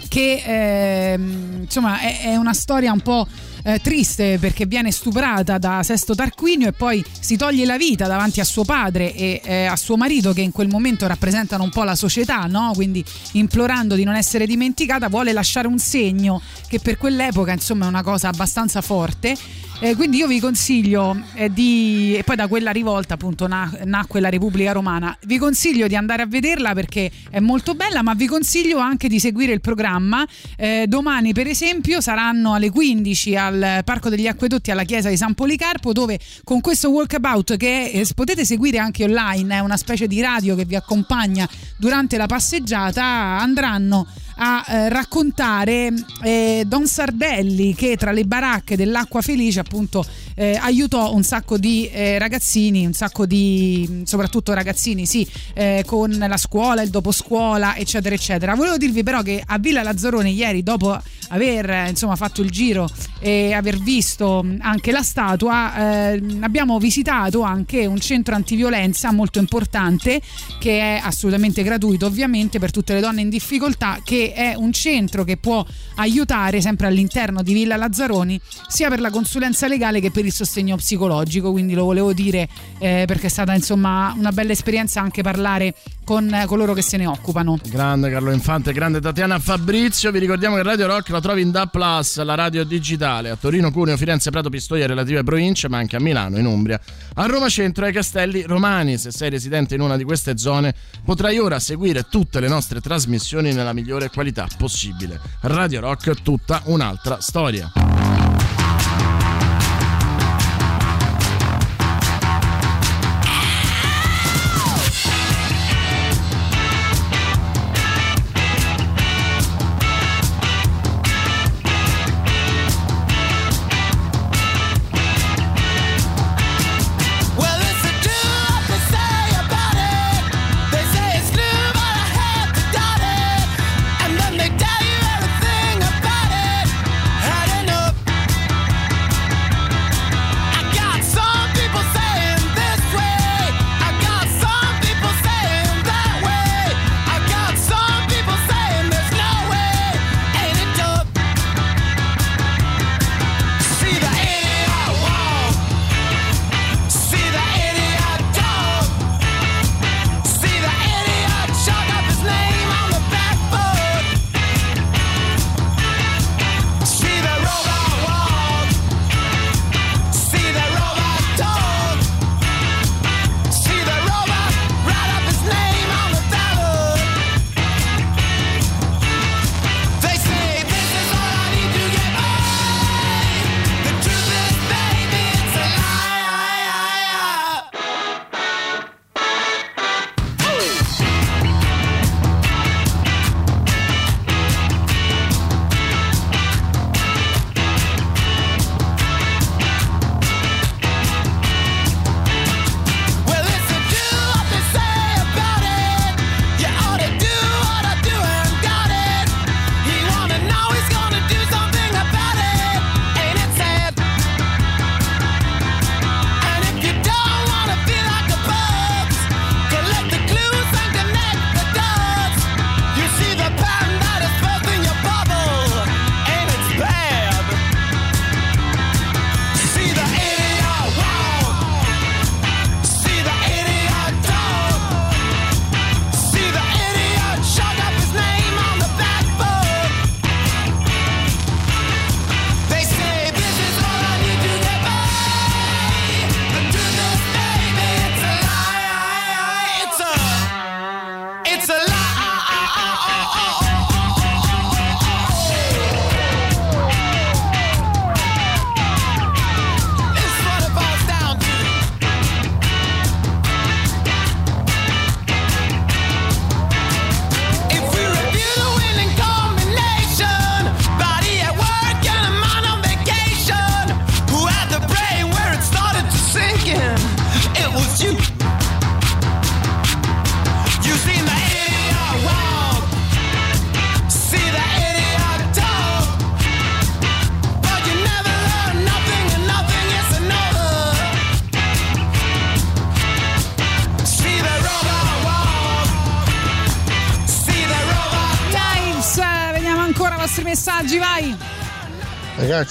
che ehm, insomma è, è una storia un po' eh, triste perché viene stuprata da Sesto Tarquinio e poi si toglie la vita davanti a suo padre e eh, a suo marito che in quel momento rappresentano un po' la società, no? quindi implorando di non essere dimenticata vuole lasciare un segno che per quell'epoca insomma è una cosa abbastanza forte. Eh, quindi io vi consiglio eh, di, e poi da quella rivolta appunto na- nacque la Repubblica Romana, vi consiglio di andare a vederla perché è molto bella, ma vi consiglio anche di seguire il programma. Eh, domani per esempio saranno alle 15 al Parco degli Acquedotti alla chiesa di San Policarpo dove con questo walkabout che eh, potete seguire anche online, è una specie di radio che vi accompagna durante la passeggiata, andranno a eh, raccontare eh, Don Sardelli che tra le baracche dell'acqua felice appunto eh, aiutò un sacco di eh, ragazzini, un sacco di soprattutto ragazzini, sì, eh, con la scuola, il doposcuola, eccetera, eccetera. Volevo dirvi però che a Villa Lazzarone ieri, dopo aver eh, insomma fatto il giro e aver visto anche la statua, eh, abbiamo visitato anche un centro antiviolenza molto importante che è assolutamente gratuito, ovviamente per tutte le donne in difficoltà, che è un centro che può aiutare sempre all'interno di Villa Lazzaroni sia per la consulenza legale che per il sostegno psicologico, quindi lo volevo dire eh, perché è stata insomma una bella esperienza anche parlare con eh, coloro che se ne occupano. Grande Carlo Infante, grande Tatiana Fabrizio. Vi ricordiamo che Radio Rock la trovi in DA Plus, la radio digitale a Torino, Cuneo, Firenze, Prato, Pistoia relative province, ma anche a Milano, in Umbria, a Roma Centro e ai Castelli Romani. Se sei residente in una di queste zone, potrai ora seguire tutte le nostre trasmissioni nella migliore qualità possibile. Radio Rock, tutta un'altra storia.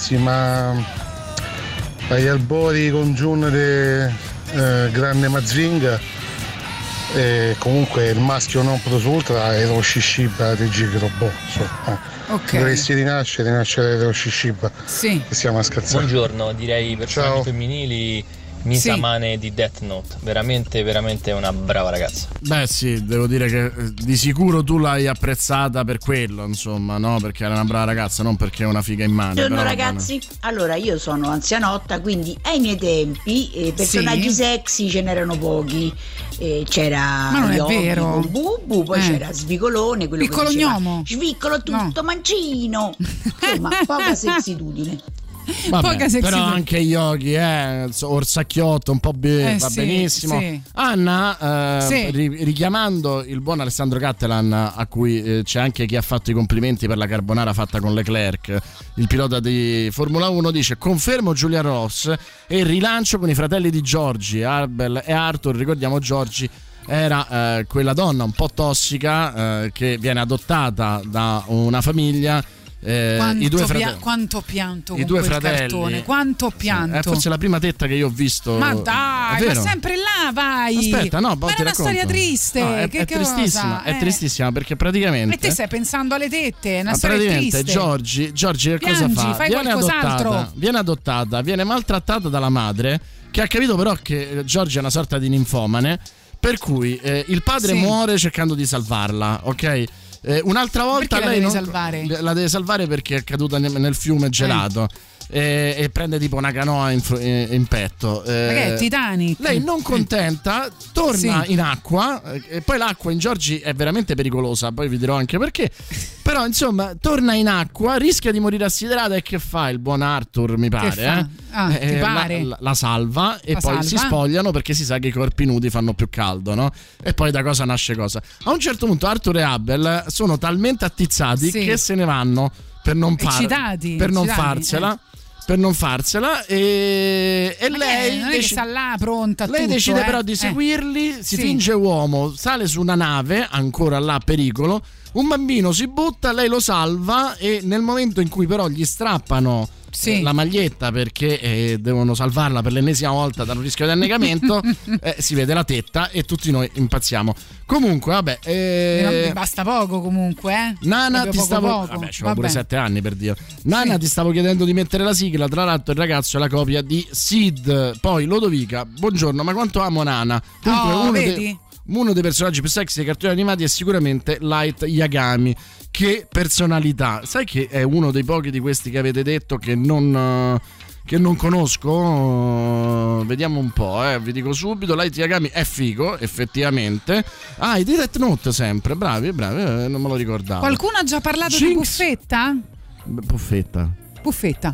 Ragazzi, ma agli albori con Jun de eh, Grande Mazinga e comunque il maschio non plus ultra è lo Shishiba di Gig Robot. So, eh. Ok. Dovresti rinascere, rinascere dello Shishiba. Sì. Che stiamo a scherzare. Buongiorno, direi Ciao. femminili Misamane di Death Note. Veramente, veramente una brava ragazza. Beh, sì, devo dire che eh, di sicuro tu l'hai apprezzata per quello, insomma, no? Perché era una brava ragazza, non perché è una figa in mano. Buongiorno va bene. ragazzi, allora io sono anzianotta, quindi ai miei tempi eh, personaggi Sì. sexy ce n'erano pochi. Eh, c'era Ma non è Yogi vero. con Bubu, poi Eh. c'era Svigolone, quello Piccolo che diceva, gnomo. Sviccolo tutto, mancino. Insomma, poca sexitudine. Vabbè, però anche Yogi, eh, Orsacchiotto, un po' be- Eh, va sì, benissimo. sì. Anna, eh, Sì. ri- richiamando il buon Alessandro Cattelan, a cui eh, c'è anche chi ha fatto i complimenti per la carbonara fatta con Leclerc, il pilota di Formula 1, dice: Confermo Giulia Ross e il rilancio con i fratelli di Giorgi, Arbel e Arthur. Ricordiamo Giorgi. Era eh, quella donna un po' tossica eh, che viene adottata da una famiglia eh, Quanto, i due pia- fratelli. quanto pianto I con due quel fratelli. cartone, quanto pianto. È forse la prima tetta che io ho visto. ma È dai, ma sempre là vai. Aspetta, no, ma poi è una storia triste. No, è, è tristissima, è Eh. tristissima perché praticamente E te stai pensando alle tette, è una Ma storia triste. Giorgi, Giorgi che cosa fa? fai Viene adottata, viene adottata, viene maltrattata dalla madre che ha capito però che eh, Giorgi è una sorta di ninfomane, per cui eh, il padre Sì. muore cercando di salvarla, ok? Eh, un'altra volta Perché la lei devi non- salvare? la deve salvare perché è caduta nel, nel fiume gelato. E, e prende tipo una canoa in, fr- in- petto. Eh, Ma che è Titanic? lei non contenta, torna Sì. in acqua eh, e poi l'acqua in Giorgi è veramente pericolosa, poi vi dirò anche perché. Però insomma, torna in acqua, rischia di morire assiderata e che fa il buon Arthur, mi pare, fa? eh? Ah, Eh, la- pare? La, la salva e La poi salva? si spogliano perché si sa che i corpi nudi fanno più caldo, no? E poi da cosa nasce cosa. A un certo punto Arthur e Abel sono talmente attizzati Sì. che se ne vanno per non, far- Eccitati, per non eccitati, farsela. Per non farsela e, e lei è? dec- sta là pronta lei tutto, decide eh? però di Eh. seguirli, si Sì. finge uomo, sale su una nave, ancora là a pericolo, un bambino si butta, lei lo salva e nel momento in cui però gli strappano Sì. eh, la maglietta perché eh, devono salvarla per l'ennesima volta dal rischio di annegamento, eh, si vede la tetta e tutti noi impazziamo. Comunque, vabbè, eh, Mi basta poco comunque, eh. Nana Proprio ti poco stavo poco. Vabbè, c'avevo pure sette anni per Dio Nana ti stavo chiedendo di mettere la sigla Tra l'altro il ragazzo è la copia di Sid Poi Lodovica Buongiorno ma quanto amo Nana Dunque Oh, uno, vedi? dei, uno dei personaggi più sexy dei cartoni animati È sicuramente Light Yagami Che personalità Sai che è uno dei pochi di questi che avete detto Che non... eh, che non conosco, vediamo un po', eh. vi dico subito. Light Yagami è figo, effettivamente. Ah, i di Death Note sempre, bravi, bravi, eh, non me lo ricordavo. Qualcuno ha già parlato di Jinx. Beh, Buffetta. Buffetta.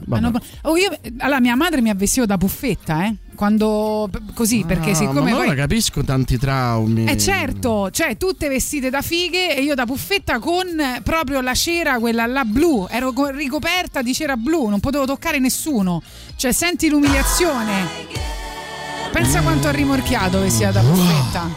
Vabbè. Hanno- oh, io- allora, mia madre mi ha vestito da buffetta, eh? Quando. Così, perché Ah, siccome ma poi. allora capisco tanti traumi. Eh certo, cioè tutte vestite da fighe e io da buffetta con proprio la cera, quella là blu, ero co- ricoperta di cera blu, non potevo toccare nessuno. Cioè senti l'umiliazione. Pensa quanto ho rimorchiato vestita da buffetta.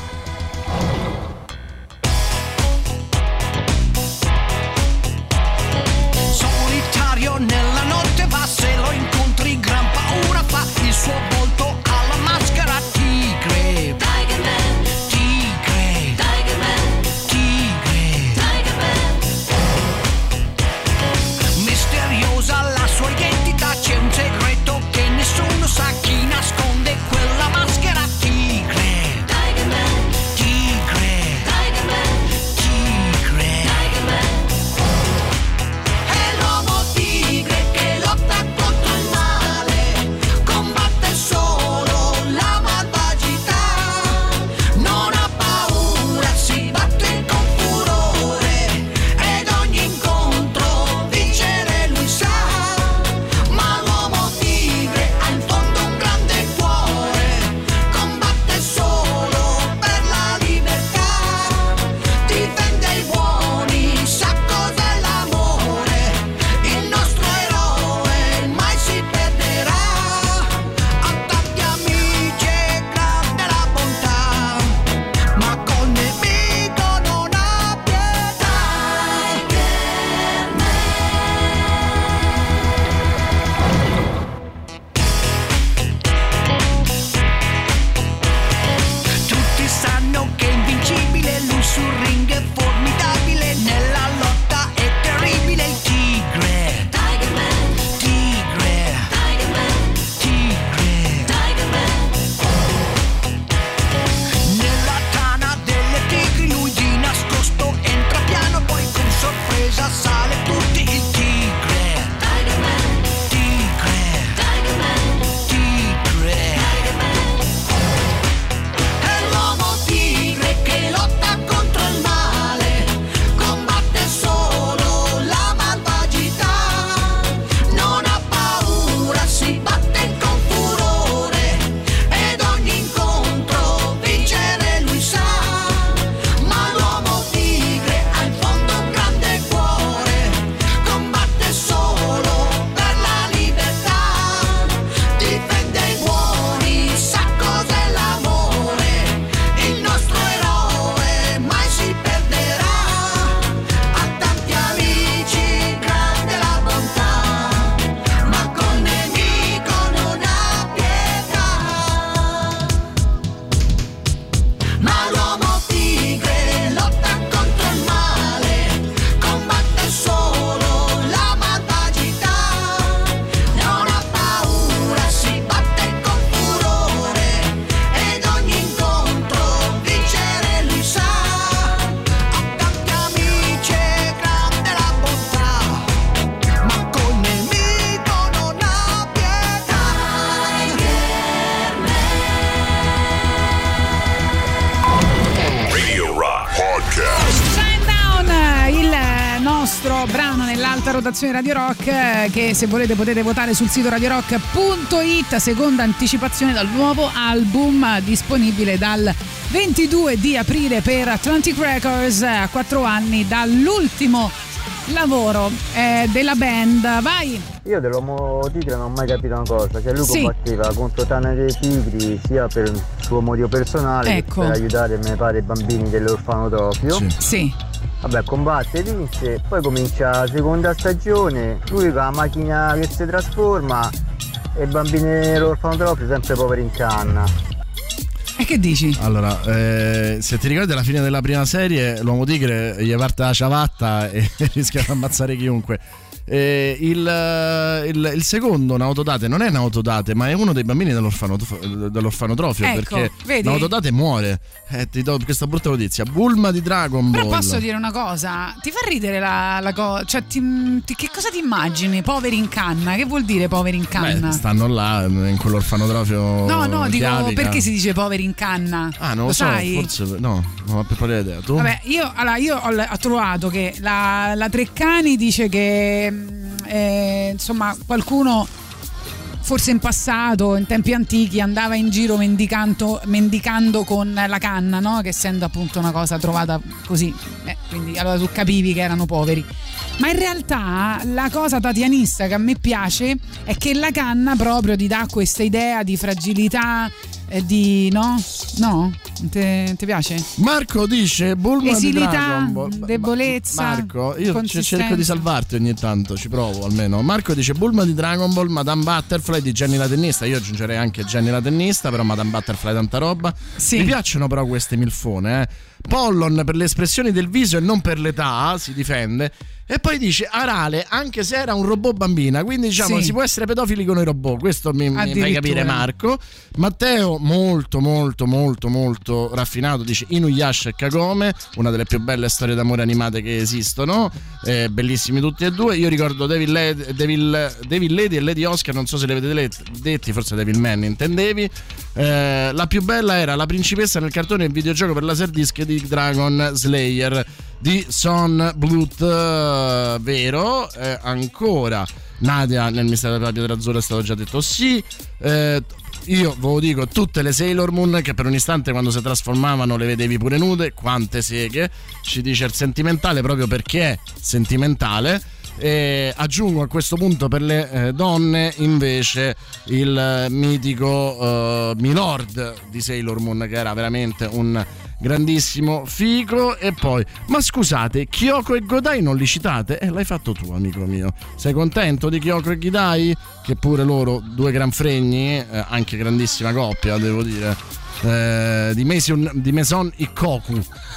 Rotazione Radio Rock eh, che se volete potete votare sul sito radiorock.it, seconda anticipazione dal nuovo album disponibile dal 22 di aprile per Atlantic Records, eh, a quattro anni dall'ultimo lavoro eh, della band. Vai! Io dell'uomo tigre non ho mai capito una cosa, cioè lui Sì. combatteva contro Tana dei Tigri sia per il suo motivo personale Ecco. per aiutare me pare i bambini dell'orfanotrofio. Sì. Vabbè, combatte, vince, poi comincia la seconda stagione, lui con la macchina che si trasforma e i bambini dell'orfanotrofio sempre poveri in canna. E che dici? Allora, eh, se ti ricordi alla fine della prima serie, l'uomo tigre gli parte la ciabatta e rischia di ammazzare chiunque. Eh, il, il- il secondo Nautodate non è Nautodate, ma è uno dei bambini dell'orfanotrofio, Ecco, perché vedi? Nautodate muore. Eh, ti do questa brutta notizia. Bulma di Dragon Ball. Però posso dire una cosa, ti fa ridere la, la cosa, cioè ti- ti- che cosa ti immagini? Poveri in canna, che vuol dire poveri in canna? Beh, stanno là in quell'orfanotrofio. no, no, dico chiavica. perché si dice poveri in canna? Ah, non lo, lo so, sai? forse no, non ho per pari idea. Tu? Vabbè, io, allora, io ho, ho trovato che la, la Treccani dice che eh, insomma qualcuno forse in passato, in tempi antichi, andava in giro mendicando, con la canna, no? che essendo appunto una cosa trovata così, eh, quindi allora tu capivi che erano poveri. Ma in realtà la cosa tatianista che a me piace è che la canna proprio ti dà questa idea di fragilità, eh, di no? No? Ti piace? Marco dice Bulma di Esilità, Dragon Ball. debolezza. Marco, io cerco di salvarti ogni tanto, ci provo almeno. Marco dice Bulma di Dragon Ball, Madame Butterfly di Jenny la tennista. Io aggiungerei anche Jenny la tennista, però Madame Butterfly tanta roba. Mi piacciono però queste milfone, eh. Pollon per le espressioni del viso e non per l'età, si difende. E poi dice Arale, anche se era un robot bambina, quindi diciamo Sì. si può essere pedofili con i robot, questo mi, mi fai capire Marco. Matteo, molto molto molto molto raffinato, dice Inuyasha e Kagome, una delle più belle storie d'amore animate che esistono, eh, bellissimi tutti e due. Io ricordo Devil, Led- Devil- Devil Lady e Lady Oscar, non so se li avete let- detti, forse Devil Man intendevi. Eh, la più bella era la principessa nel cartone e il videogioco per Laserdisc di Dragon Slayer di Son Bluth, eh, vero? Eh, ancora Nadia nel mistero della pietra azzurra è stato già detto sì. Eh, io ve lo dico, tutte le Sailor Moon che per un istante quando si trasformavano le vedevi pure nude, quante seghe, ci dice il sentimentale proprio perché è sentimentale. E aggiungo a questo punto per le eh, donne invece il mitico eh, Milord di Sailor Moon che era veramente un grandissimo figo e poi ma scusate Kyoko e Godai non li citate? Eh l'hai fatto tu amico mio sei contento di Kyoko e Godai? che pure loro due gran fregni eh, anche grandissima coppia devo dire eh, di, Mason, di Maison Ikoku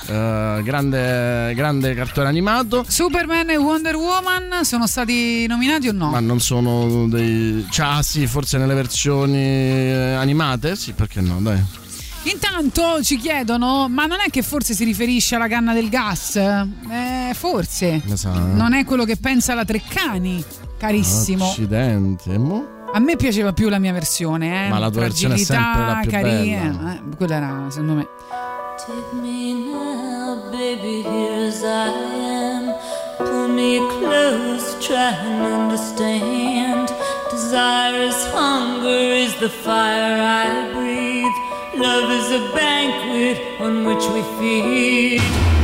eh, grande, grande cartone animato Superman e Wonder Woman sono stati nominati o no? ma non sono dei cioè, ah sì forse nelle versioni eh, animate sì perché no dai Intanto ci chiedono, ma non è che forse si riferisce alla canna del gas? Eh, forse. Sa, eh. Non è quello che pensa la Treccani, carissimo. accidenti e mo? A me piaceva più la mia versione, eh. Ma la tua versione è Fragilità, sempre la più carina. Eh, quella era, secondo me. Take me now, baby, here as I am. Pull me close, try and understand. Desire is hunger, is the fire I breathe. Love is a banquet on which we feed.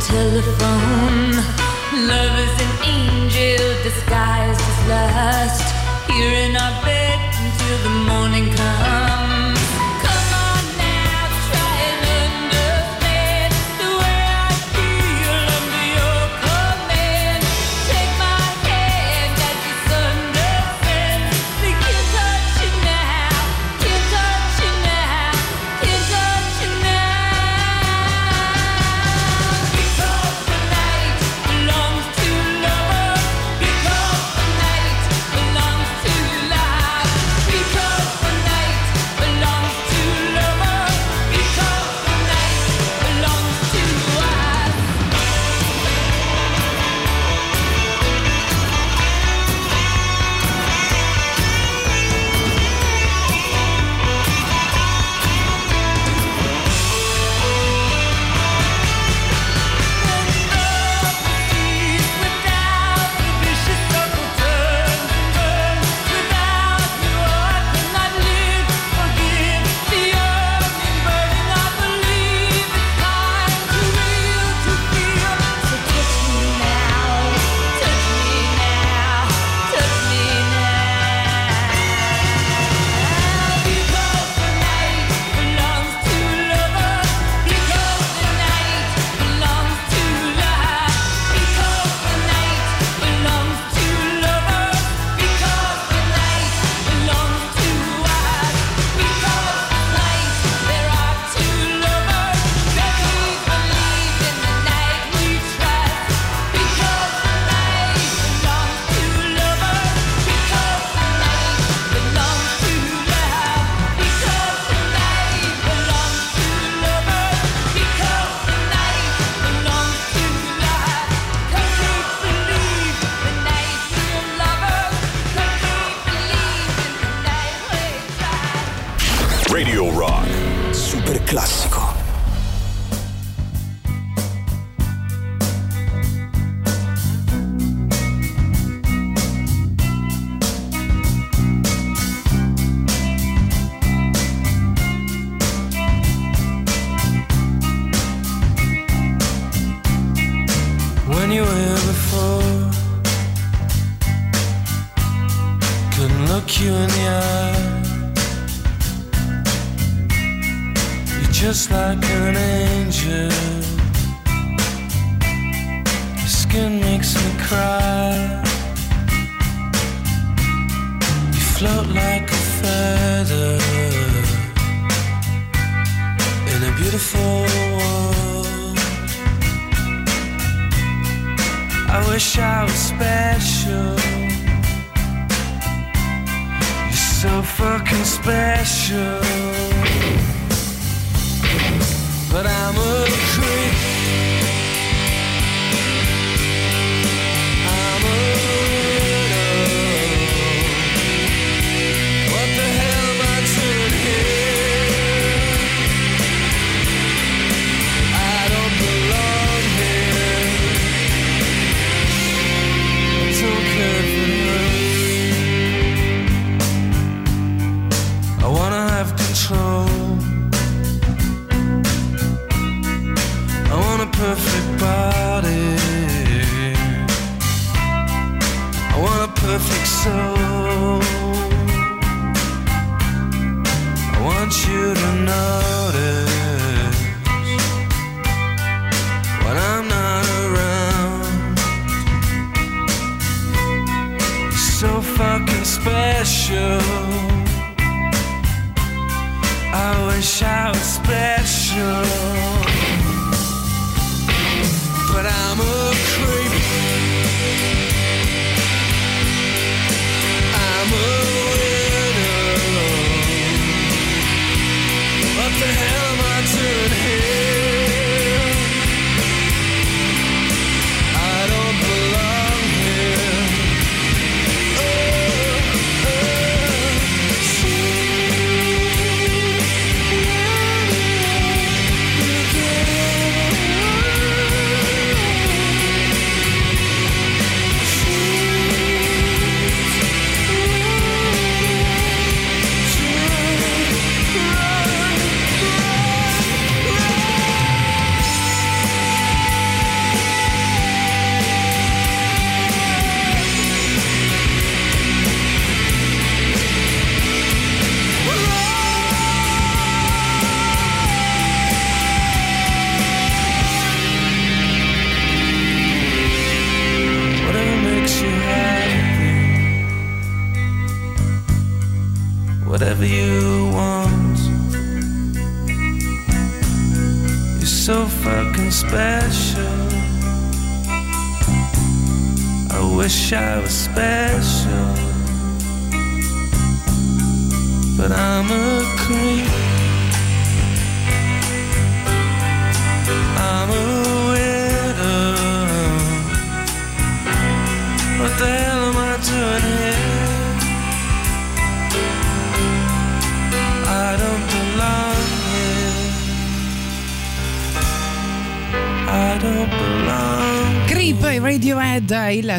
Telephone. Love is an angel disguised as lust. Here in our bed until the morning comes.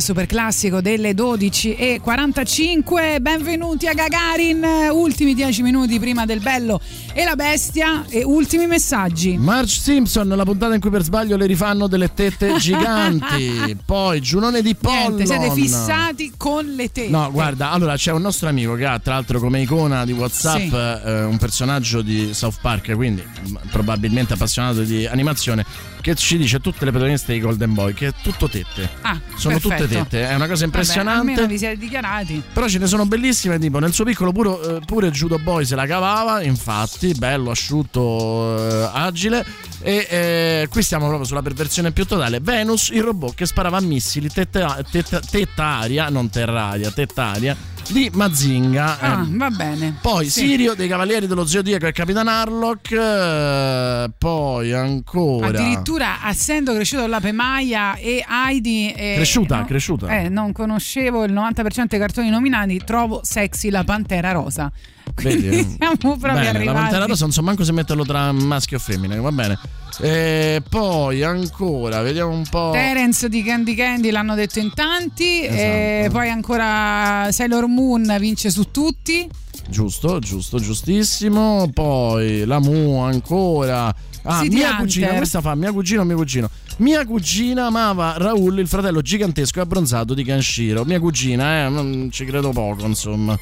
Super classico delle 12.45. Benvenuti a Gagarin, ultimi 10 minuti prima del bello e la bestia e ultimi messaggi. Marge Simpson, la puntata in cui per sbaglio le rifanno delle tette giganti. Poi Giunone di. Niente, siete fissati con le tette. No, guarda, allora c'è un nostro amico che ha tra l'altro come icona di WhatsApp Sì. eh, un personaggio di South Park, quindi m- probabilmente appassionato di animazione, che ci dice tutte le protagoniste di Golden Boy, che è tutto tette. Ah, Sono perfetto. tutte tette, è una cosa Vabbè, impressionante. almeno vi siete dichiarati. Però ce ne sono bellissime, tipo nel suo piccolo puro, eh, pure Judo Boy se la cavava, infatti, bello, asciutto, eh, agile. E eh, qui stiamo proprio sulla perversione più totale. Venus, il robot che sparava missili tetta, tetta, tetta aria, non terraria, tetta aria, di Mazinga. Ah, Eh, va bene. poi Sì. Sirio dei Cavalieri dello Zodiaco e Capitan Harlock. eh, poi ancora. Addirittura essendo cresciuto l'ape Maia e Heidi eh, Cresciuta, no- cresciuta. eh, non conoscevo il 90% dei cartoni nominati trovo sexy la Pantera Rosa Vedi? Quindi siamo proprio Bene, la pantera rosa non so manco se metterlo tra maschio e femmine, va bene. E poi ancora, vediamo un po'. Terence di Candy Candy l'hanno detto in tanti, e Esatto. poi ancora Sailor Moon vince su tutti. Giusto, giusto, giustissimo. Poi la Mu ancora. Ah, City mia Hunter. cugina, questa fa mia cugina o mio cugino. Mia cugina amava Raul, il fratello gigantesco e abbronzato di Kanshiro. Mia cugina, eh, non ci credo poco, insomma.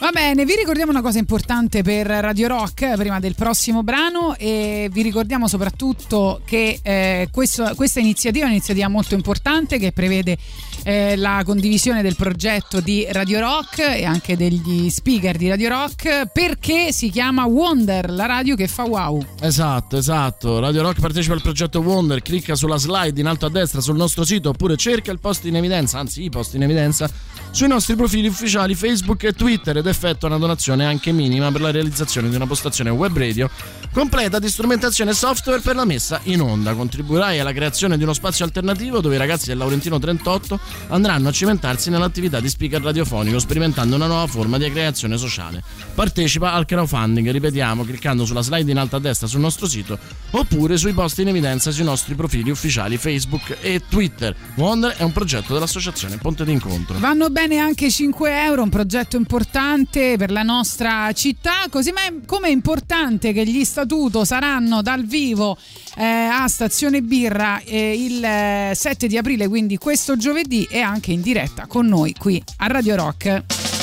Va bene, vi ricordiamo una cosa importante per Radio Rock prima del prossimo brano e vi ricordiamo soprattutto che eh, questo- questa iniziativa è un'iniziativa molto importante che prevede eh, la condivisione del progetto di Radio Rock e anche degli speaker di Radio Rock perché si chiama Wonder, la radio che fa wow. Esatto, esatto. Radio Rock partecipa al progetto Wonder, clicca sulla slide in alto a destra sul nostro sito oppure cerca il post in evidenza, anzi i post in evidenza sui nostri profili ufficiali Facebook e Twitter ed effettua una donazione anche minima per la realizzazione di una postazione web radio completa di strumentazione e software per la messa in onda. Contribuirai alla creazione di uno spazio alternativo dove i ragazzi del Laurentino 38 andranno a cimentarsi nell'attività di speaker radiofonico sperimentando una nuova forma di creazione sociale. Partecipa al crowdfunding, ripetiamo, cliccando sulla slide in alto a destra sul nostro sito oppure sui post in evidenza sui nostri profili ufficiali Facebook e Twitter. Wonder è un progetto dell'associazione Ponte d'incontro. Vanno bene anche 5 euro, un progetto importante per la nostra città, così come è importante che gli statuto saranno dal vivo eh, a Stazione Birra eh, il eh, 7 di aprile, quindi questo giovedì e anche in diretta con noi qui a Radio Rock.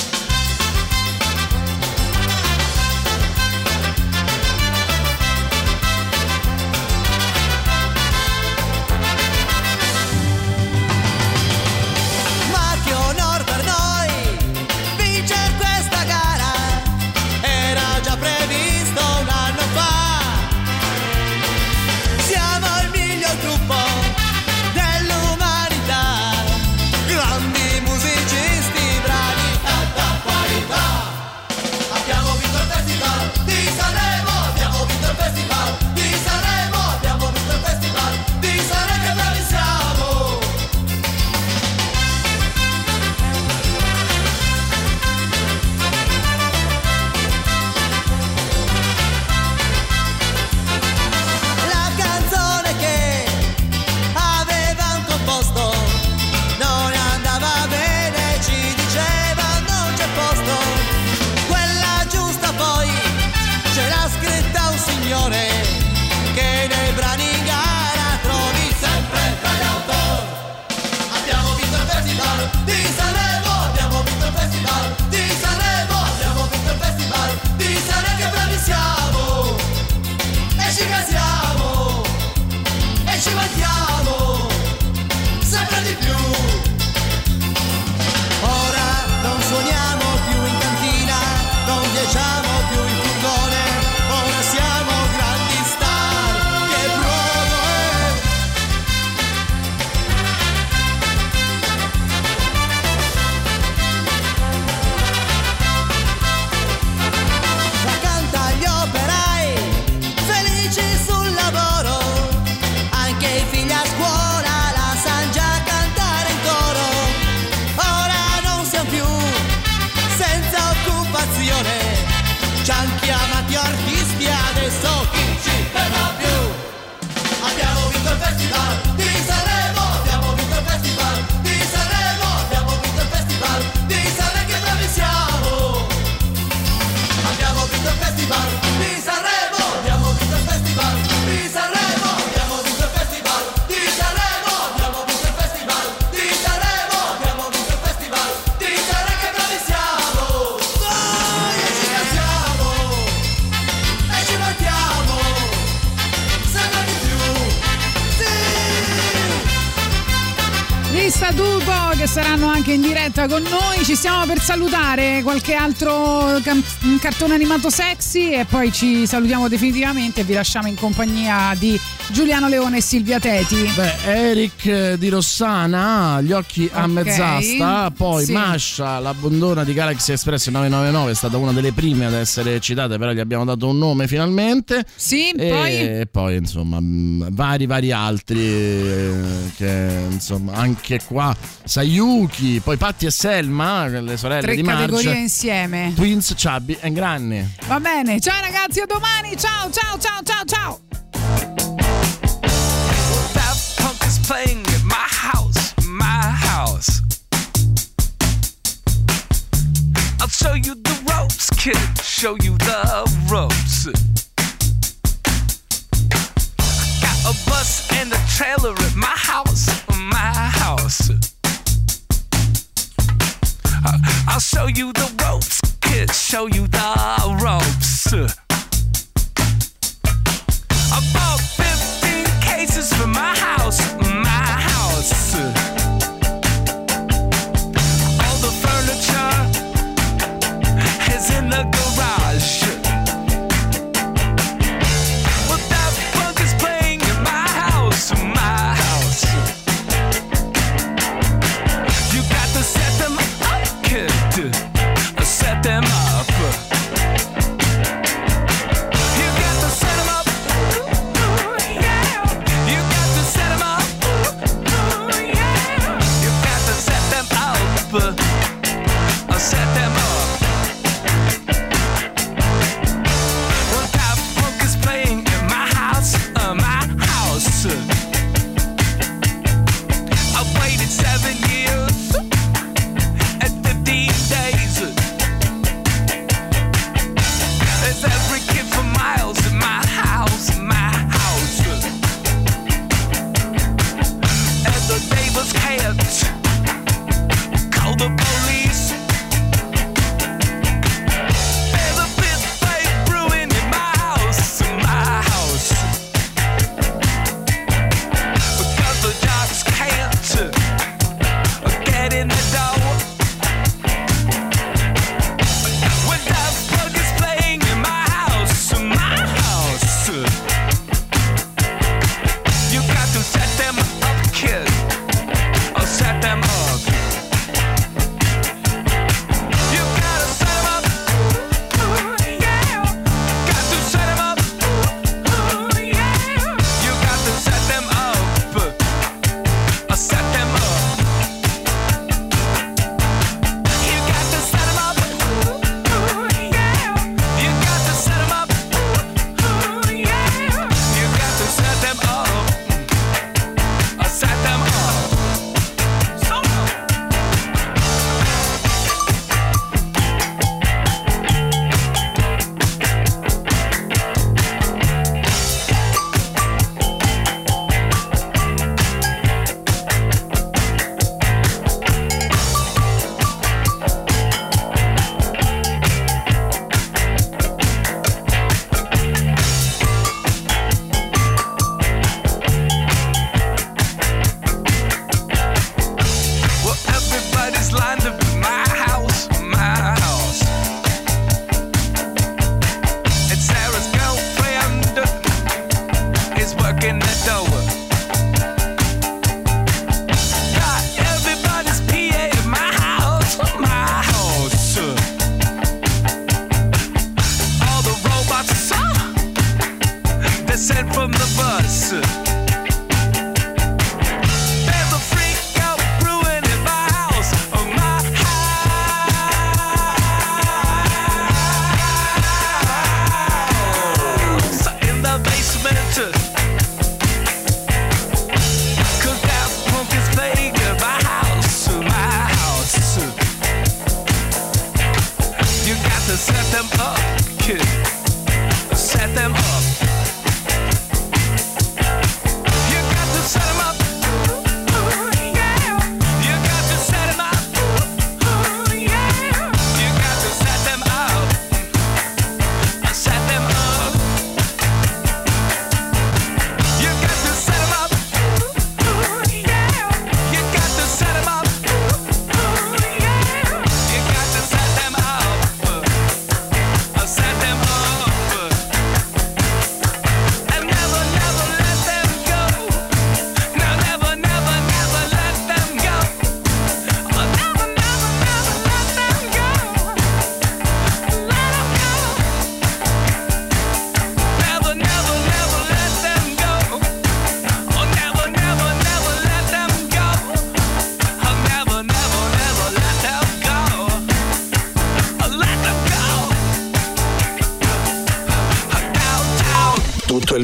un cartone animato sexy e poi ci salutiamo definitivamente e vi lasciamo in compagnia di Giuliano Leone e Silvia Teti. Beh, Eric eh, di Rossana, gli occhi okay. a mezz'asta, poi sì. Masha, la bondona di Galaxy Express 999 è stata una delle prime ad essere citata, però gli abbiamo dato un nome finalmente. Sì, e poi, poi insomma mm, vari vari altri eh, che insomma anche qua Sayuki, poi Patti e Selma, le sorelle Tre di Marge. categorie insieme. Twins, Chubby e Granny. Va bene, ciao ragazzi, a domani. Ciao, ciao, ciao, ciao, ciao.